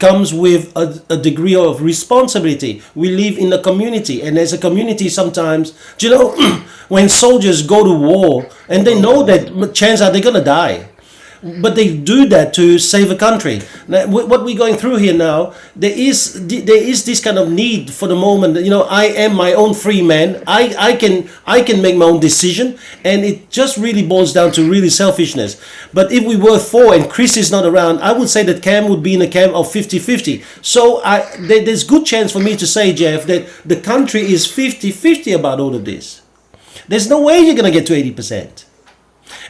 comes with a, a degree of responsibility. We live in a community, and as a community, sometimes, do you know, when soldiers go to war and they know that chance are they're gonna die, but they do that to save a country. What we're going through here now, there is there is this kind of need for the moment. You know, I am my own free man. I, I can I can make my own decision, and it just really boils down to really selfishness. But if we were four and Chris is not around, I would say that Cam would be in a camp of 50-50. So I there, there's good chance for me to say, Jeff, that the country is 50-50 about all of this. There's no way you're gonna get to 80 percent.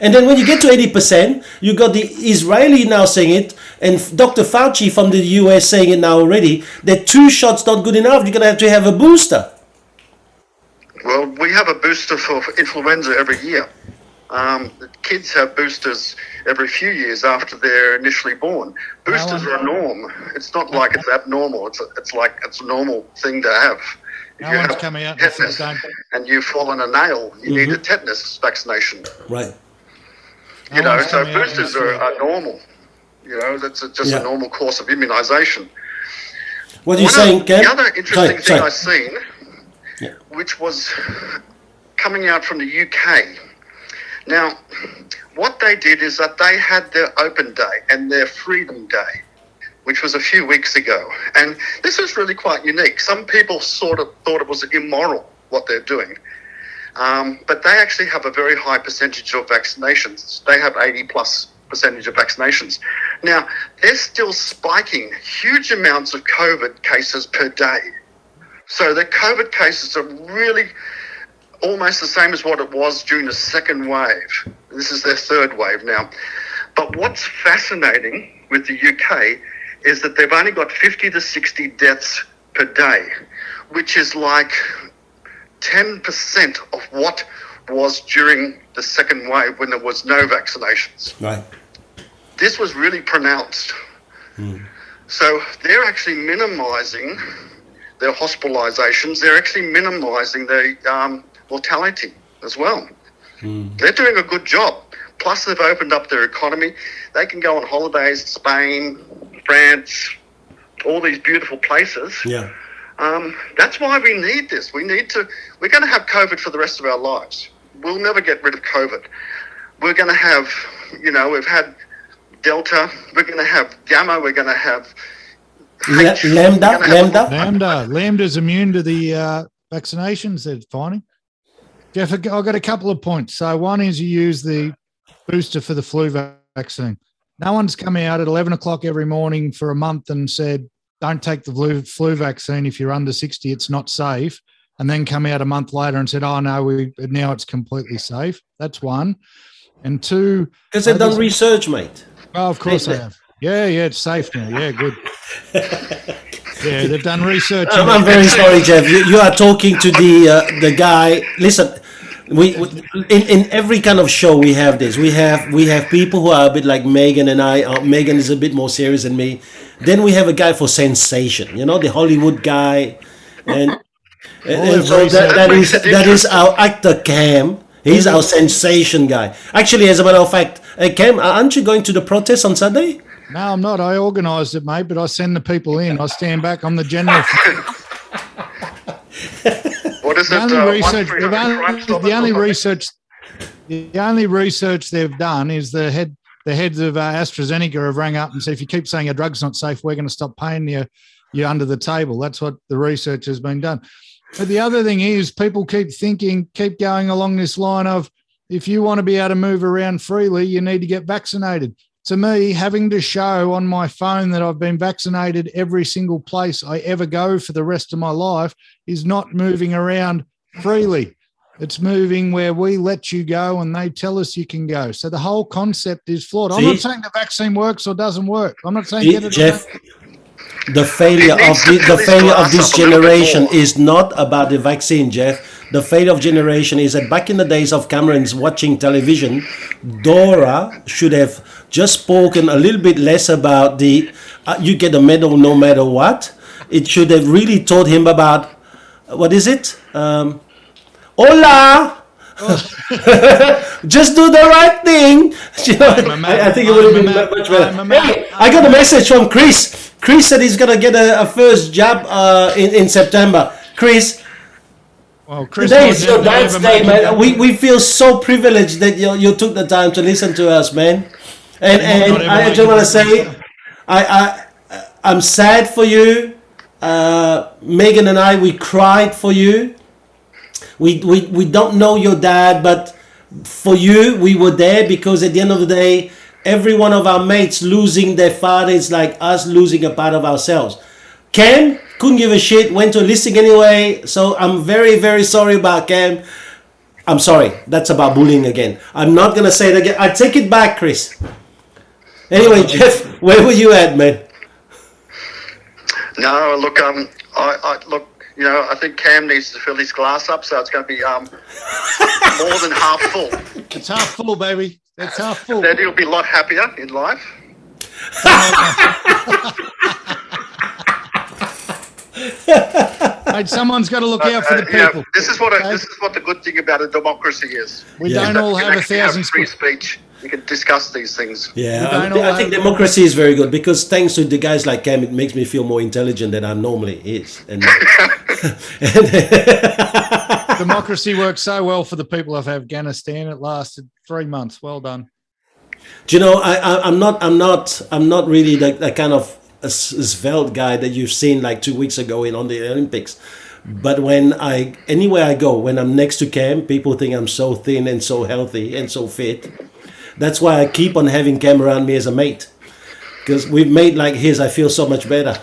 And then when you get to 80%, you got the Israeli now saying it, and Dr. Fauci from the US saying it now already, that two shots not good enough. You're going to have to have a booster. Well, we have a booster for influenza every year. Um, kids have boosters every few years after they're initially born. Boosters are a norm. It's not like it's abnormal. It's a, it's like it's a normal thing to have. If No you one's have coming out and tetanus don't. and you've fallen a nail, you need a tetanus vaccination. Right. You know, oh, so coming boosters are, are normal. You know, that's a, just Yeah. a normal course of immunisation. What are you One saying, of, The other interesting Sorry, thing sorry. I seen, Yeah. which was coming out from the UK. Now, what they did is that they had their open day and their freedom day, which was a few weeks ago. And this is really quite unique. Some people sort of thought it was immoral what they're doing. Um, but they actually have a very high percentage of vaccinations. They have 80 plus percentage of vaccinations. Now, they're still spiking huge amounts of COVID cases per day. So the COVID cases are really almost the same as what it was during the second wave. This is their third wave now. But what's fascinating with the UK is that they've only got 50 to 60 deaths per day, which is like 10% of what was during the second wave when there was no vaccinations Right. this was really pronounced. So they're actually minimising their hospitalizations, They're actually minimising their um, mortality as well. They're doing a good job. Plus, they've opened up their economy. They can go on holidays, Spain, France, all these beautiful places. Yeah. Um, that's why we need this. We need to. We're going to have COVID for the rest of our lives. We'll never get rid of COVID. We're going to have, you know, we've had Delta. We're going to have Gamma. We're going to have La- H. lambda, We're have- lambda. Lambda. Lambda's immune to the uh, vaccinations, they're finding. Jeff, I've got a couple of points. So, one is you use the booster for the flu vaccine. No one's come out at 11 o'clock every morning for a month and said, don't take the flu, flu vaccine if you're under 60, it's not safe. And then come out a month later and said, oh, no, we now it's completely safe. That's one. And two, Because they've done research, mate. Oh, of course They- they have. Yeah, yeah, it's safe now. Yeah, good. yeah, they've done research. I'm, I'm very sorry, Jeff. You, you are talking to the uh, the guy. Listen, we, we in, in every kind of show we have this. We have we have people who are a bit like Megan and I. Uh, Megan is a bit more serious than me. Then we have a guy for sensation. You know, the Hollywood guy, and and, and so that, that is that is our actor Cam. He's our sensation guy. Actually, as a matter of fact, uh, Cam, aren't you going to the protest on Sunday? No, I'm not. I organised it, mate, but I send the people in. I stand back. I'm the general. What is The it? only uh, research, one they've only, the only research, the only research they've done is the head, the heads of uh, AstraZeneca have rang up and said, if you keep saying a drug's not safe, we're going to stop paying you, you under the table. That's what the research has been done. But the other thing is, people keep thinking, keep going along this line of, if you want to be able to move around freely, you need to get vaccinated. To me, having to show on my phone that I've been vaccinated every single place I ever go for the rest of my life is not moving around freely. It's moving where we let you go and they tell us you can go. So the whole concept is flawed. I'm not saying the vaccine works or doesn't work. I'm not saying It- get it or Jeff, the failure of the, the failure of this up a little bit generation is not about the vaccine, Jeff. The failure of generation is that back in the days of Cameron's watching television, Dora should have just spoken a little bit less about the uh, you get a medal no matter what. It should have really told him about what is it? Um, hola, Just do the right thing. You know, I'm a man. I, I think it would have been man. much better. I'm a man. Hey, I got a message from Chris. Chris said he's gonna get a, a first job uh, in in September. Chris, Well, Chris, today is your dad's day, man. We, we feel so privileged that you, you took the time to listen to us, man. And and I just want to say, I I I'm sad for you. Uh, Megan and I we cried for you. We, we we don't know your dad, but for you we were there because at the end of the day, every one of our mates losing their father is like us losing a part of ourselves. Cam couldn't give a shit, went to a listing anyway. So I'm very very sorry about Cam. I'm sorry. That's about bullying again. I'm not gonna say it again. I take it back, Chris. Anyway, Jeff, where were you at, man? No, look, um, I, I look, you know, I think Cam needs to fill his glass up, so it's going to be um more than half full. It's half full, baby. It's half full. Then he'll be a lot happier in life. Hey, someone's got to look out for the Uh, you know, people. this is what a, this is what the good thing about a democracy is. We Yeah. don't all have a actually thousand. free sp- speech. You can discuss these things. Yeah, We I, I think democracy is very good because thanks to the guys like Cam, it makes me feel more intelligent than I normally is. And, uh, Democracy worked so well for the people of Afghanistan. It lasted three months. Well done. Do you know, I, I, I'm not, I'm not, I'm not really the, the kind of a s- svelte guy that you've seen like two weeks ago in on the Olympics. But when I, anywhere I go, when I'm next to Cam, people think I'm so thin and so healthy and so fit. That's why I keep on having Cam around me as a mate. Because with mate like his, I feel so much better.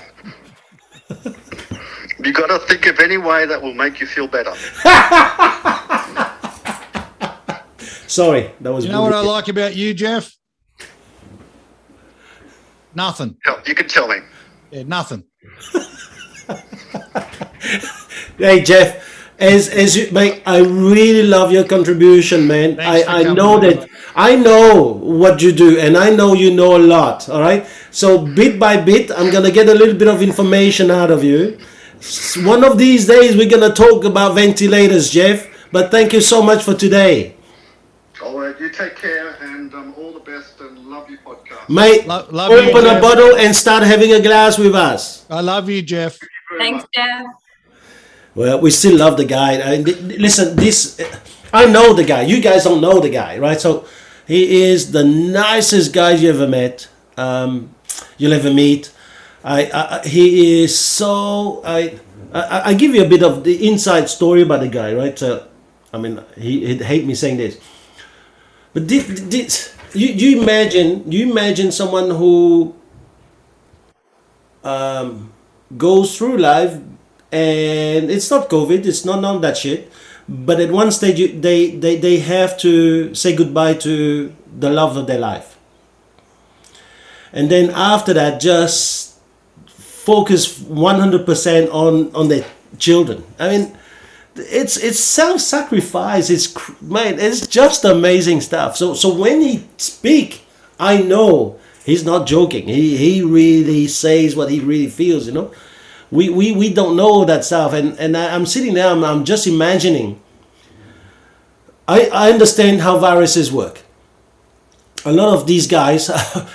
You got to think of any way that will make you feel better. Sorry, that was. You know what I like about you, Jeff? Nothing. Hell, You can tell me. Yeah, nothing. Hey Jeff, as as you mate, I really love your contribution, man. Thanks for I, I know that. I know what you do, and I know you know a lot. All right, so bit by bit, I'm gonna get a little bit of information out of you. One of these days, we're gonna talk about ventilators, Jeff. But thank you so much for today, All right, you take care and um, all the best and love your podcast. mate. Lo- love you, open a Jeff. bottle and start having a glass with us. I love you, Jeff. Very Thanks, much. Jeff. Well, we still love the guy. I, listen, this I know the guy. You guys don't know the guy, right? So he is the nicest guy you ever met. Um, you'll ever meet. I, I he is so I, I give you a bit of the inside story about the guy, right? So, I mean, he he'd hate me saying this, but did, did you you imagine you imagine someone who um, goes through life and it's not covid it's not none of that shit. But at one stage you, they, they they have to say goodbye to the love of their life. And then after that just focus 100% on on their children. I mean it's it's self-sacrifice it's man it's just amazing stuff. So so when he speak i know he's not joking. He he really says what he really feels you know we we, we don't know that stuff. And and I, i'm sitting there I'm, I'm just imagining. I i understand how viruses work. A lot of these guys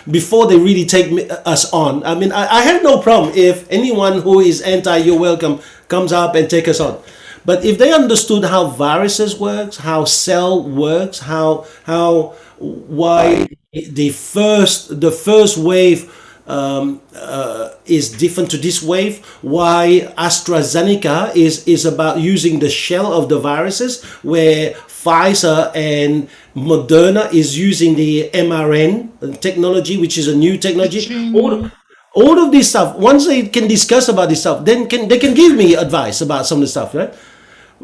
before they really take me, us on i mean I, I have no problem if anyone who is anti you're welcome comes up and take us on. But if they understood how viruses works how cell works how how why the first the first wave um, uh, is different to this wave. Why AstraZeneca is is about using the shell of the viruses, where Pfizer and Moderna is using the mRNA technology, which is a new technology. All, all of this stuff. Once they can discuss about this stuff, then can they can give me advice about some of the stuff, right?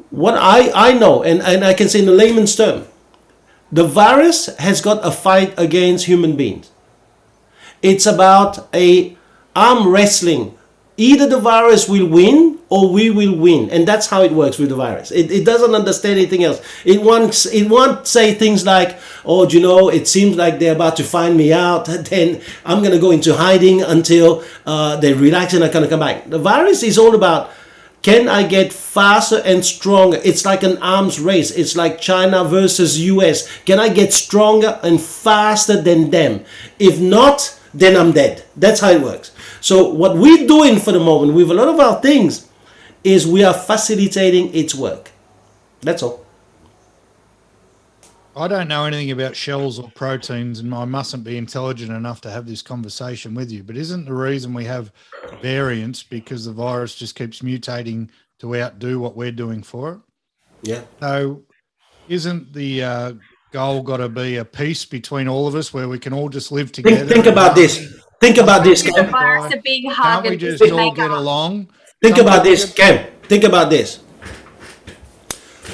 What I I know, and and I can say in the layman's term, the virus has got a fight against human beings. It's about a arm wrestling. Either the virus will win or we will win, and that's how it works with the virus. It, it doesn't understand anything else. It wants it won't say things like, "Oh, you know, it seems like they're about to find me out. Then I'm gonna go into hiding until uh, they relax and I'm gonna come back." The virus is all about can I get faster and stronger? It's like an arms race. It's like China versus US. Can I get stronger and faster than them? If not, then I'm dead. That's how it works. So what we're doing for the moment with a lot of our things is we are facilitating its work. That's all. I don't know anything about shells or proteins, and I mustn't be intelligent enough to have this conversation with you. But isn't the reason we have variants because the virus just keeps mutating to outdo what we're doing for it? Yeah. So, isn't the uh, goal got to be a peace between all of us where we can all just live together? Think, uh, think about this. Think about this, The Cam. a big hug Can't we and just just all get up. along? Think Can't about this, just- Cam. Think about this.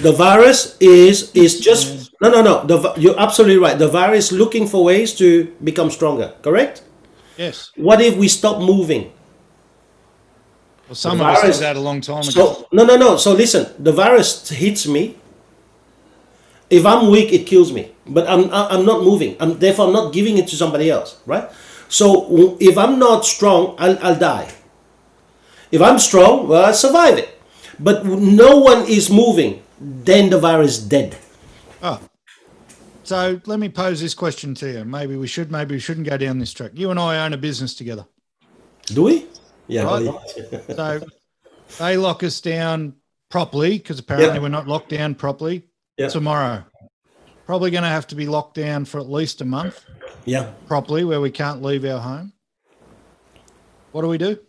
The virus is is just no no no. The, you're absolutely right. The virus looking for ways to become stronger. Correct. Yes. What if we stop moving? Well, some The of us virus- did that a long time ago. So no no no. So listen, the virus hits me. If I'm weak, it kills me. But I'm I'm not moving. I'm therefore I'm not giving it to somebody else. Right. So if I'm not strong, I'll, I'll die. If I'm strong, well, I survive it. But no one is moving, then the virus dead. Oh. So let me pose this question to you. Maybe we should, maybe we shouldn't go down this track. You and I own a business together. Do we? Yeah. Right. yeah. So they lock us down properly because apparently we're not locked down properly Yeah. tomorrow. Probably going to have to be locked down for at least a month yeah. properly where we can't leave our home. What do we do?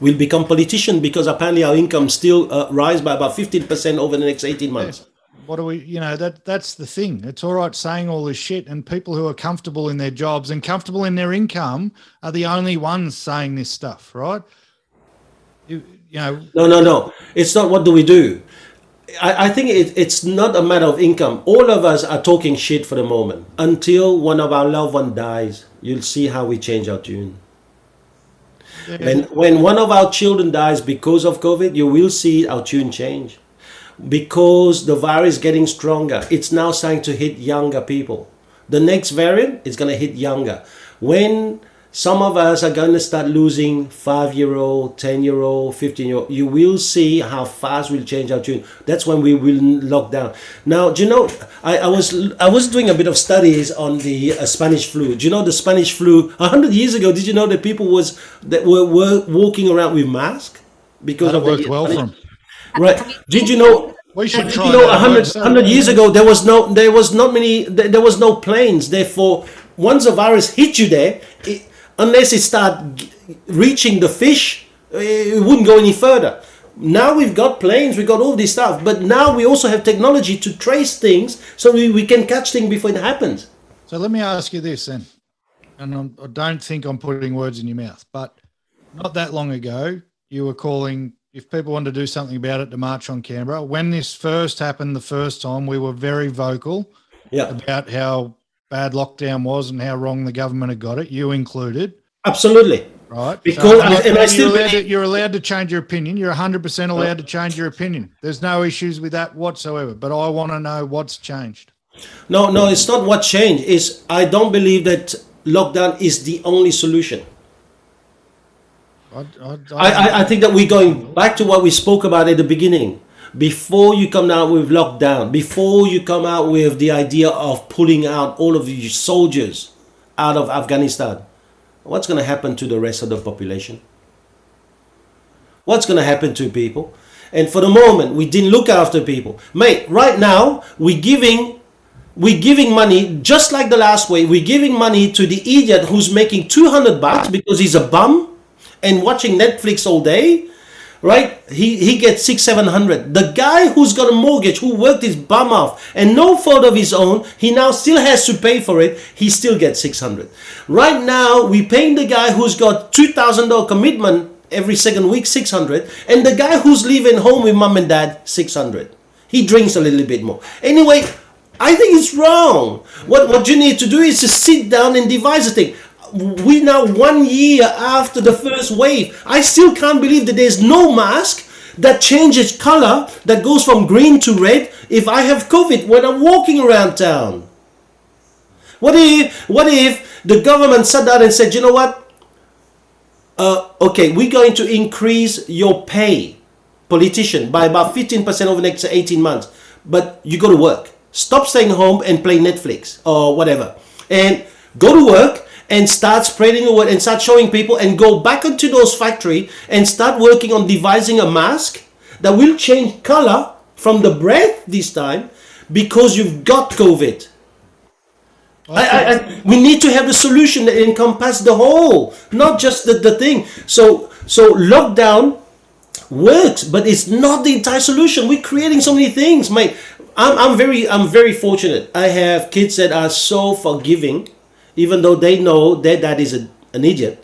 We'll become politician because apparently our income still uh, rise by about 15% over the next 18 months. What do we, you know, that that's the thing. It's all right saying all this shit, and people who are comfortable in their jobs and comfortable in their income are the only ones saying this stuff, right? You, you know, No, no, no. It's not what do we do. I, I think it, it's not a matter of income. All of us are talking shit for the moment. Until one of our loved one dies, you'll see how we change our tune. When, when one of our children dies because of COVID, you will see our tune change. Because the virus getting stronger, it's now starting to hit younger people. The next variant is going to hit younger. When some of us are going to start losing five year old, 10 year old, 15 year old, you will see how fast we'll change our tune. That's when we will lock down. Now, do you know, I, I was I was doing a bit of studies on the uh, Spanish flu. Do you know the Spanish flu? 100 years ago, did you know that people was that were, were walking around with masks? Because that of the worked well for them. Right. Did you know We should try you know that. 100, 100 years ago there was no there was not many there, there was no planes therefore once a virus hit you there it, unless it start reaching the fish it wouldn't go any further. Now we've got planes we've got all this stuff but now we also have technology to trace things so we, we can catch things before it happens. So let me ask you this then, and I'm, I don't think I'm putting words in your mouth, but not that long ago, you were calling if people wanted to do something about it to march on Canberra. When this first happened the first time, we were very vocal yeah. about how bad lockdown was and how wrong the government had got it. You included, absolutely right? Because- not- and I still you're, allowed to, you're allowed to change your opinion. You're 100 percent uh, allowed to change your opinion. There's no issues with that whatsoever. But I want to know what's changed. no no it's not what changed Is i don't believe that lockdown is the only solution I, I, I, I, I think that we're going back to what we spoke about at the beginning. Before you come out with lockdown, before you come out with the idea of pulling out all of your soldiers out of Afghanistan, what's going to happen to the rest of the population? What's going to happen to people? And for the moment, we didn't look after people. Mate, right now, we're giving we're giving money just like the last way. We're giving money to the idiot who's making 200 bucks because he's a bum and watching Netflix all day, right? He he gets six, seven hundred. The guy who's got a mortgage, who worked his bum off and no fault of his own, he now still has to pay for it. He still gets six hundred. Right now, we paying the guy who's got two thousand dollar commitment every second week, six hundred, and the guy who's living home with mom and dad, six hundred. He drinks a little bit more. Anyway, I think it's wrong. What what you need to do is to sit down and devise a thing we now one year after the first wave i still can't believe that there's no mask that changes color that goes from green to red if i have covid when i'm walking around town what if what if the government sat down and said you know what uh, okay we're going to increase your pay politician by about 15% over the next 18 months. But you go to work. Stop staying home and play Netflix or whatever. And go to work and start spreading the word and start showing people and go back into those factory and start working on devising a mask that will change color from the breath this time because you've got COVID. I, I, I, we need to have a solution that encompasses the whole, not just the, the thing. So so lockdown works, but it's not the entire solution. We're creating so many things, mate. I'm, I'm very I'm very fortunate. I have kids that are so forgiving, even though they know their dad is a, an idiot.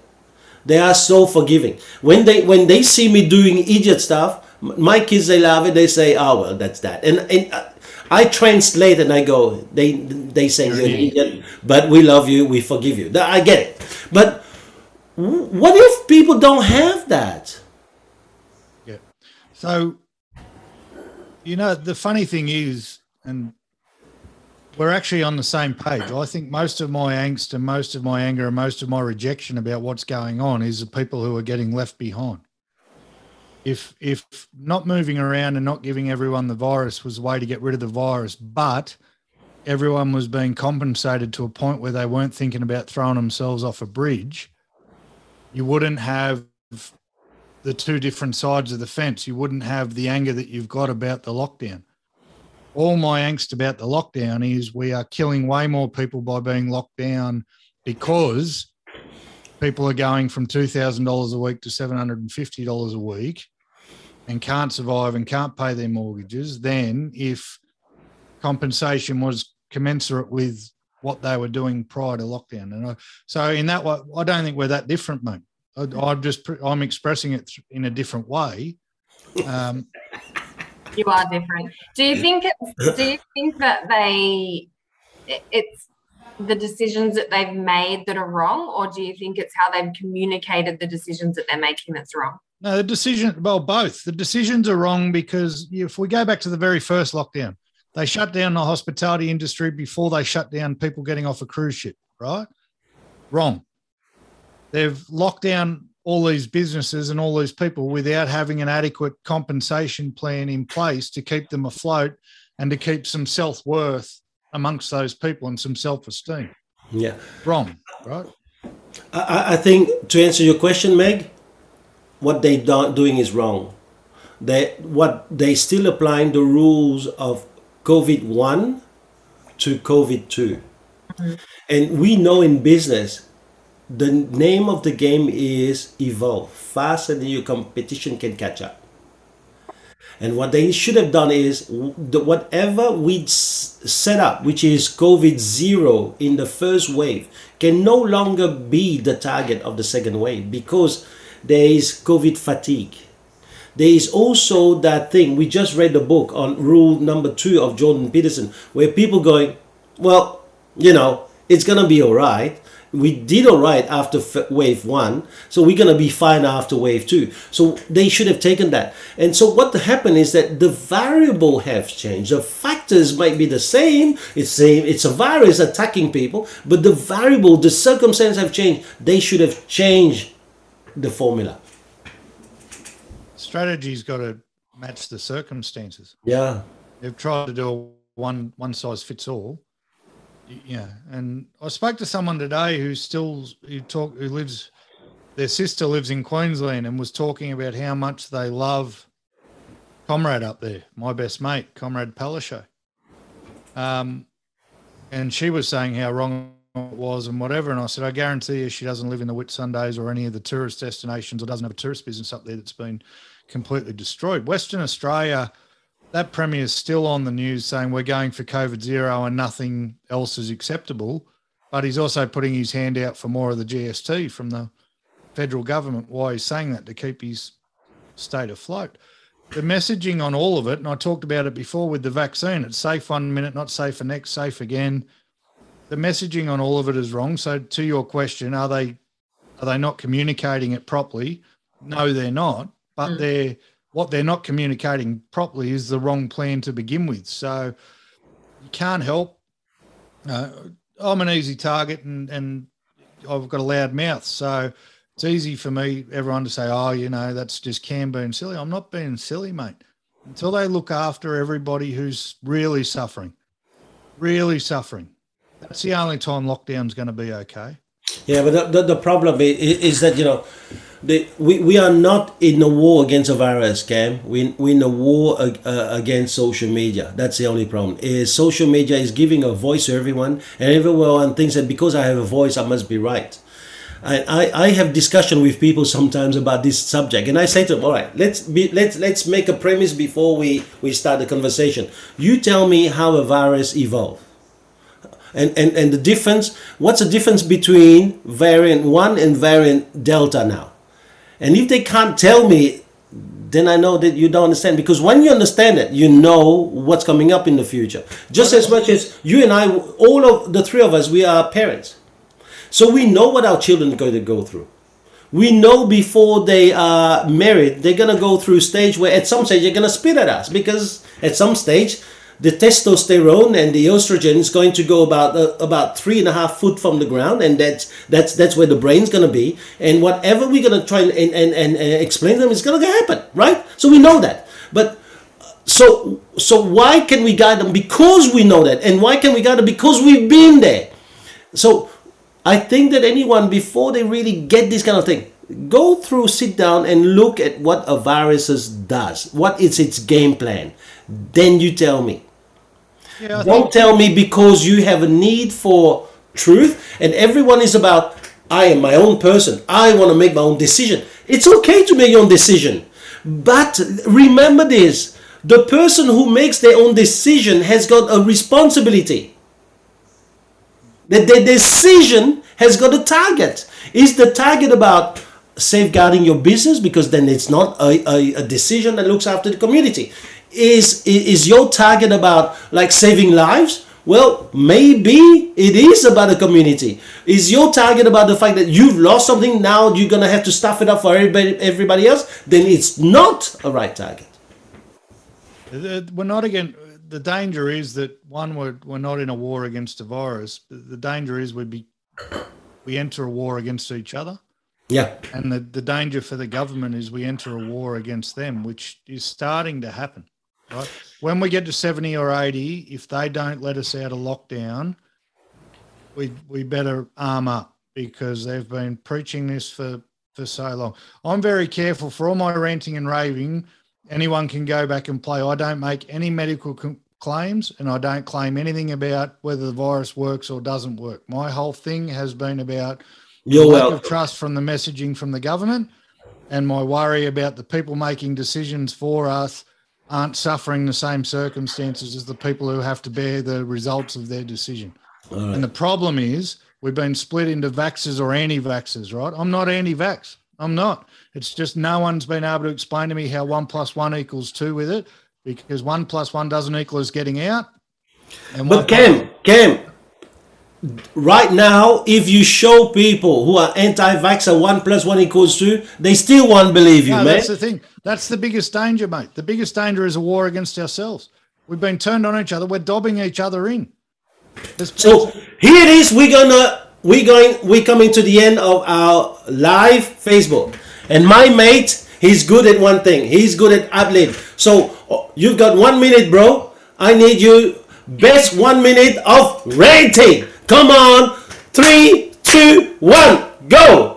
They are so forgiving. When they when they see me doing idiot stuff, my kids they love it. They say, "Oh well, that's that." And and uh, I translate and I go, they they say you're an idiot, but we love you, we forgive you. I get it. But what if people don't have that? Yeah. So, you know, the funny thing is, and we're actually on the same page. I think most of my angst and most of my anger and most of my rejection about what's going on is the people who are getting left behind if if not moving around and not giving everyone the virus was a way to get rid of the virus, but everyone was being compensated to a point where they weren't thinking about throwing themselves off a bridge, you wouldn't have the two different sides of the fence. You wouldn't have the anger that you've got about the lockdown. All my angst about the lockdown is we are killing way more people by being locked down because people are going from $2,000 a week to $750 a week and can't survive and can't pay their mortgages Then, if compensation was commensurate with what they were doing prior to lockdown. And I, so in that way, I don't think we're that different, mate. I, am just I'm expressing it in a different way. Um, you are different. Do you think? It's, do you think that they? It's the decisions that they've made that are wrong, or do you think it's how they've communicated the decisions that they're making that's wrong? No, the decision, well, both. The decisions are wrong because if we go back to the very first lockdown, they shut down the hospitality industry before they shut down people getting off a cruise ship, right? Wrong. They've locked down all these businesses and all these people without having an adequate compensation plan in place to keep them afloat and to keep some self worth amongst those people and some self esteem. Yeah. Wrong, right? I, I think to answer your question, Meg, what they do, doing is wrong. They what they still applying the rules of COVID one to COVID 2 mm-hmm. and we know in business the name of the game is evolve faster than your competition can catch up. And what they should have done is whatever we set up, which is COVID zero in the first wave, can no longer be the target of the second wave because there is COVID fatigue. There is also that thing, we just read the book on rule number two of Jordan Peterson, where people going, well, you know, it's to be all right we did all right after wave one so we're going to be fine after wave two. So they should have taken that. And so what happened is that the variable have changed. The factors might be the same it's same it's a virus attacking people but the variable the circumstances have changed. They should have changed the formula. Strategy's got to match the circumstances. Yeah. They've tried to do a one one size fits all yeah, and I spoke to someone today who still who talk who lives. Their sister lives in Queensland and was talking about how much they love Comrade up there, my best mate, Comrade Palaszczuk. Um, and she was saying how wrong it was and whatever. And I said, I guarantee you, she doesn't live in the Whitsundays or any of the tourist destinations, or doesn't have a tourist business up there that's been completely destroyed. Western Australia that premier is still on the news saying we're going for COVID zero and nothing else is acceptable. But he's also putting his hand out for more of the GST from the federal government. Why he's saying that to keep his state afloat. The messaging on all of it, and I talked about it before with the vaccine, it's safe one minute, not safe for next, safe again. The messaging on all of it is wrong. So to your question, are they are they not communicating it properly? No, they're not, but mm. they're what they're not communicating properly is the wrong plan to begin with. So you can't help. Uh, I'm an easy target and, and I've got a loud mouth. So it's easy for me, everyone to say, oh, you know, that's just Cam being silly. I'm not being silly, mate. Until they look after everybody who's really suffering, really suffering. That's the only time lockdown's going to be okay. Yeah, but the, the, the problem is, is that, you know, the, we, we are not in a war against a virus, Cam. We, we're in a war uh, against social media. That's the only problem. Is social media is giving a voice to everyone, and everyone thinks that because I have a voice, I must be right. I, I, I have discussion with people sometimes about this subject, and I say to them, "All right, let's be, let's let's make a premise before we we start the conversation. You tell me how a virus evolved." and, and, and the difference what's the difference between variant 1 and variant delta now and if they can't tell me, then I know that you don't understand. Because when you understand it, you know what's coming up in the future. Just as much as you and I, all of the three of us, we are parents. So we know what our children are going to go through. We know before they are married, they're going to go through a stage where at some stage they're going to spit at us because at some stage the testosterone and the estrogen is going to go about uh, about three and a half foot from the ground, and that's that's that's where the brain's going to be. And whatever we're going to try and and, and, and explain to them is going to happen, right? So we know that, but. So, so why can we guide them? Because we know that, and why can we guide them? Because we've been there. So, I think that anyone before they really get this kind of thing, go through, sit down, and look at what a virus does. What is its game plan? Then you tell me. Yeah, Don't tell me because you have a need for truth and everyone is about I am my own person. I want to make my own decision. It's okay to make your own decision. But remember this the person who makes their own decision has got a responsibility. That the decision has got a target. Is the target about safeguarding your business? Because then it's not a, a, a decision that looks after the community is is your target about like saving lives? Well maybe it is about a community. Is your target about the fact that you've lost something now you're gonna have to stuff it up for everybody everybody else? Then it's not a right target. Uh, we're not again the danger is that one we're, we're not in a war against a virus. The danger is we'd be we enter a war against each other. Yeah. And the, the danger for the government is we enter a war against them, which is starting to happen. Right? When we get to 70 or 80, if they don't let us out of lockdown, we we better arm up because they've been preaching this for for so long. I'm very careful for all my ranting and raving. Anyone can go back and play. I don't make any medical com- claims and I don't claim anything about whether the virus works or doesn't work. My whole thing has been about You're lack of trust from the messaging from the government and my worry about the people making decisions for us aren't suffering the same circumstances as the people who have to bear the results of their decision. Right. And the problem is we've been split into vaxxers or anti-vaxxers, right? I'm not anti-vax. I'm not. It's just no one's been able to explain to me how one plus one equals two with it because one plus one doesn't equal us getting out. And but Cam, Cam, right now, if you show people who are anti-vaxxer one plus one equals two, they still won't believe you, no, That's the thing. That's the biggest danger, mate. The biggest danger is a war against ourselves. We've been turned on each other. We're dobbing each other in. There's so here it is. We're gonna we're going we're coming to the end of our live Facebook, and my mate, he's good at one thing. He's good at ad So oh, you've got one minute, bro. I need you best one minute of ranting. Come on, three, two, one, go.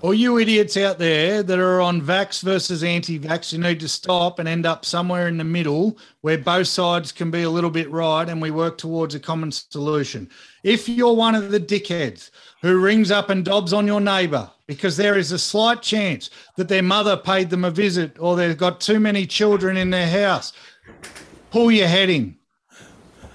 All you idiots out there that are on vax versus anti vax, you need to stop and end up somewhere in the middle where both sides can be a little bit right and we work towards a common solution. If you're one of the dickheads who rings up and dobs on your neighbor because there is a slight chance that their mother paid them a visit or they've got too many children in their house, pull your head in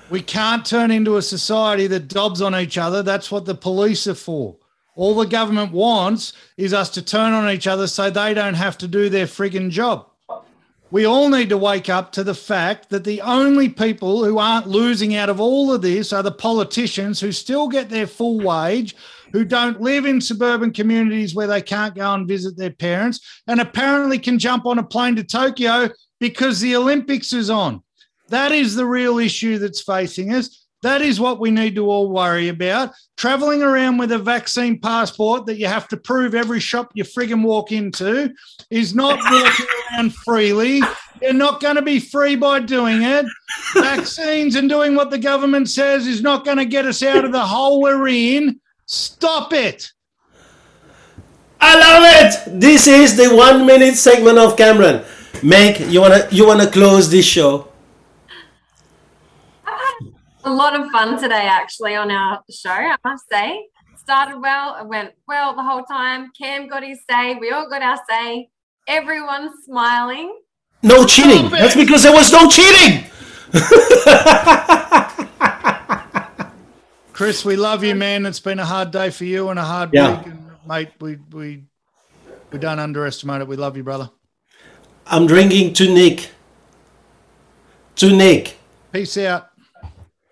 we can't turn into a society that dobs on each other. That's what the police are for. All the government wants is us to turn on each other so they don't have to do their frigging job. We all need to wake up to the fact that the only people who aren't losing out of all of this are the politicians who still get their full wage, who don't live in suburban communities where they can't go and visit their parents, and apparently can jump on a plane to Tokyo because the Olympics is on. That is the real issue that's facing us. That is what we need to all worry about. Traveling around with a vaccine passport that you have to prove every shop you friggin' walk into is not walking around freely. You're not going to be free by doing it. Vaccines and doing what the government says is not going to get us out of the hole we're in. Stop it. I love it. This is the one minute segment of Cameron. Meg, you wanna you wanna close this show? A lot of fun today, actually, on our show. I must say, started well, it went well the whole time. Cam got his say, we all got our say. Everyone's smiling. No cheating. That's because there was no cheating. Chris, we love you, man. It's been a hard day for you and a hard Yeah. week, and mate. We we we don't underestimate it. We love you, brother. I'm drinking to Nick. To Nick. Peace out.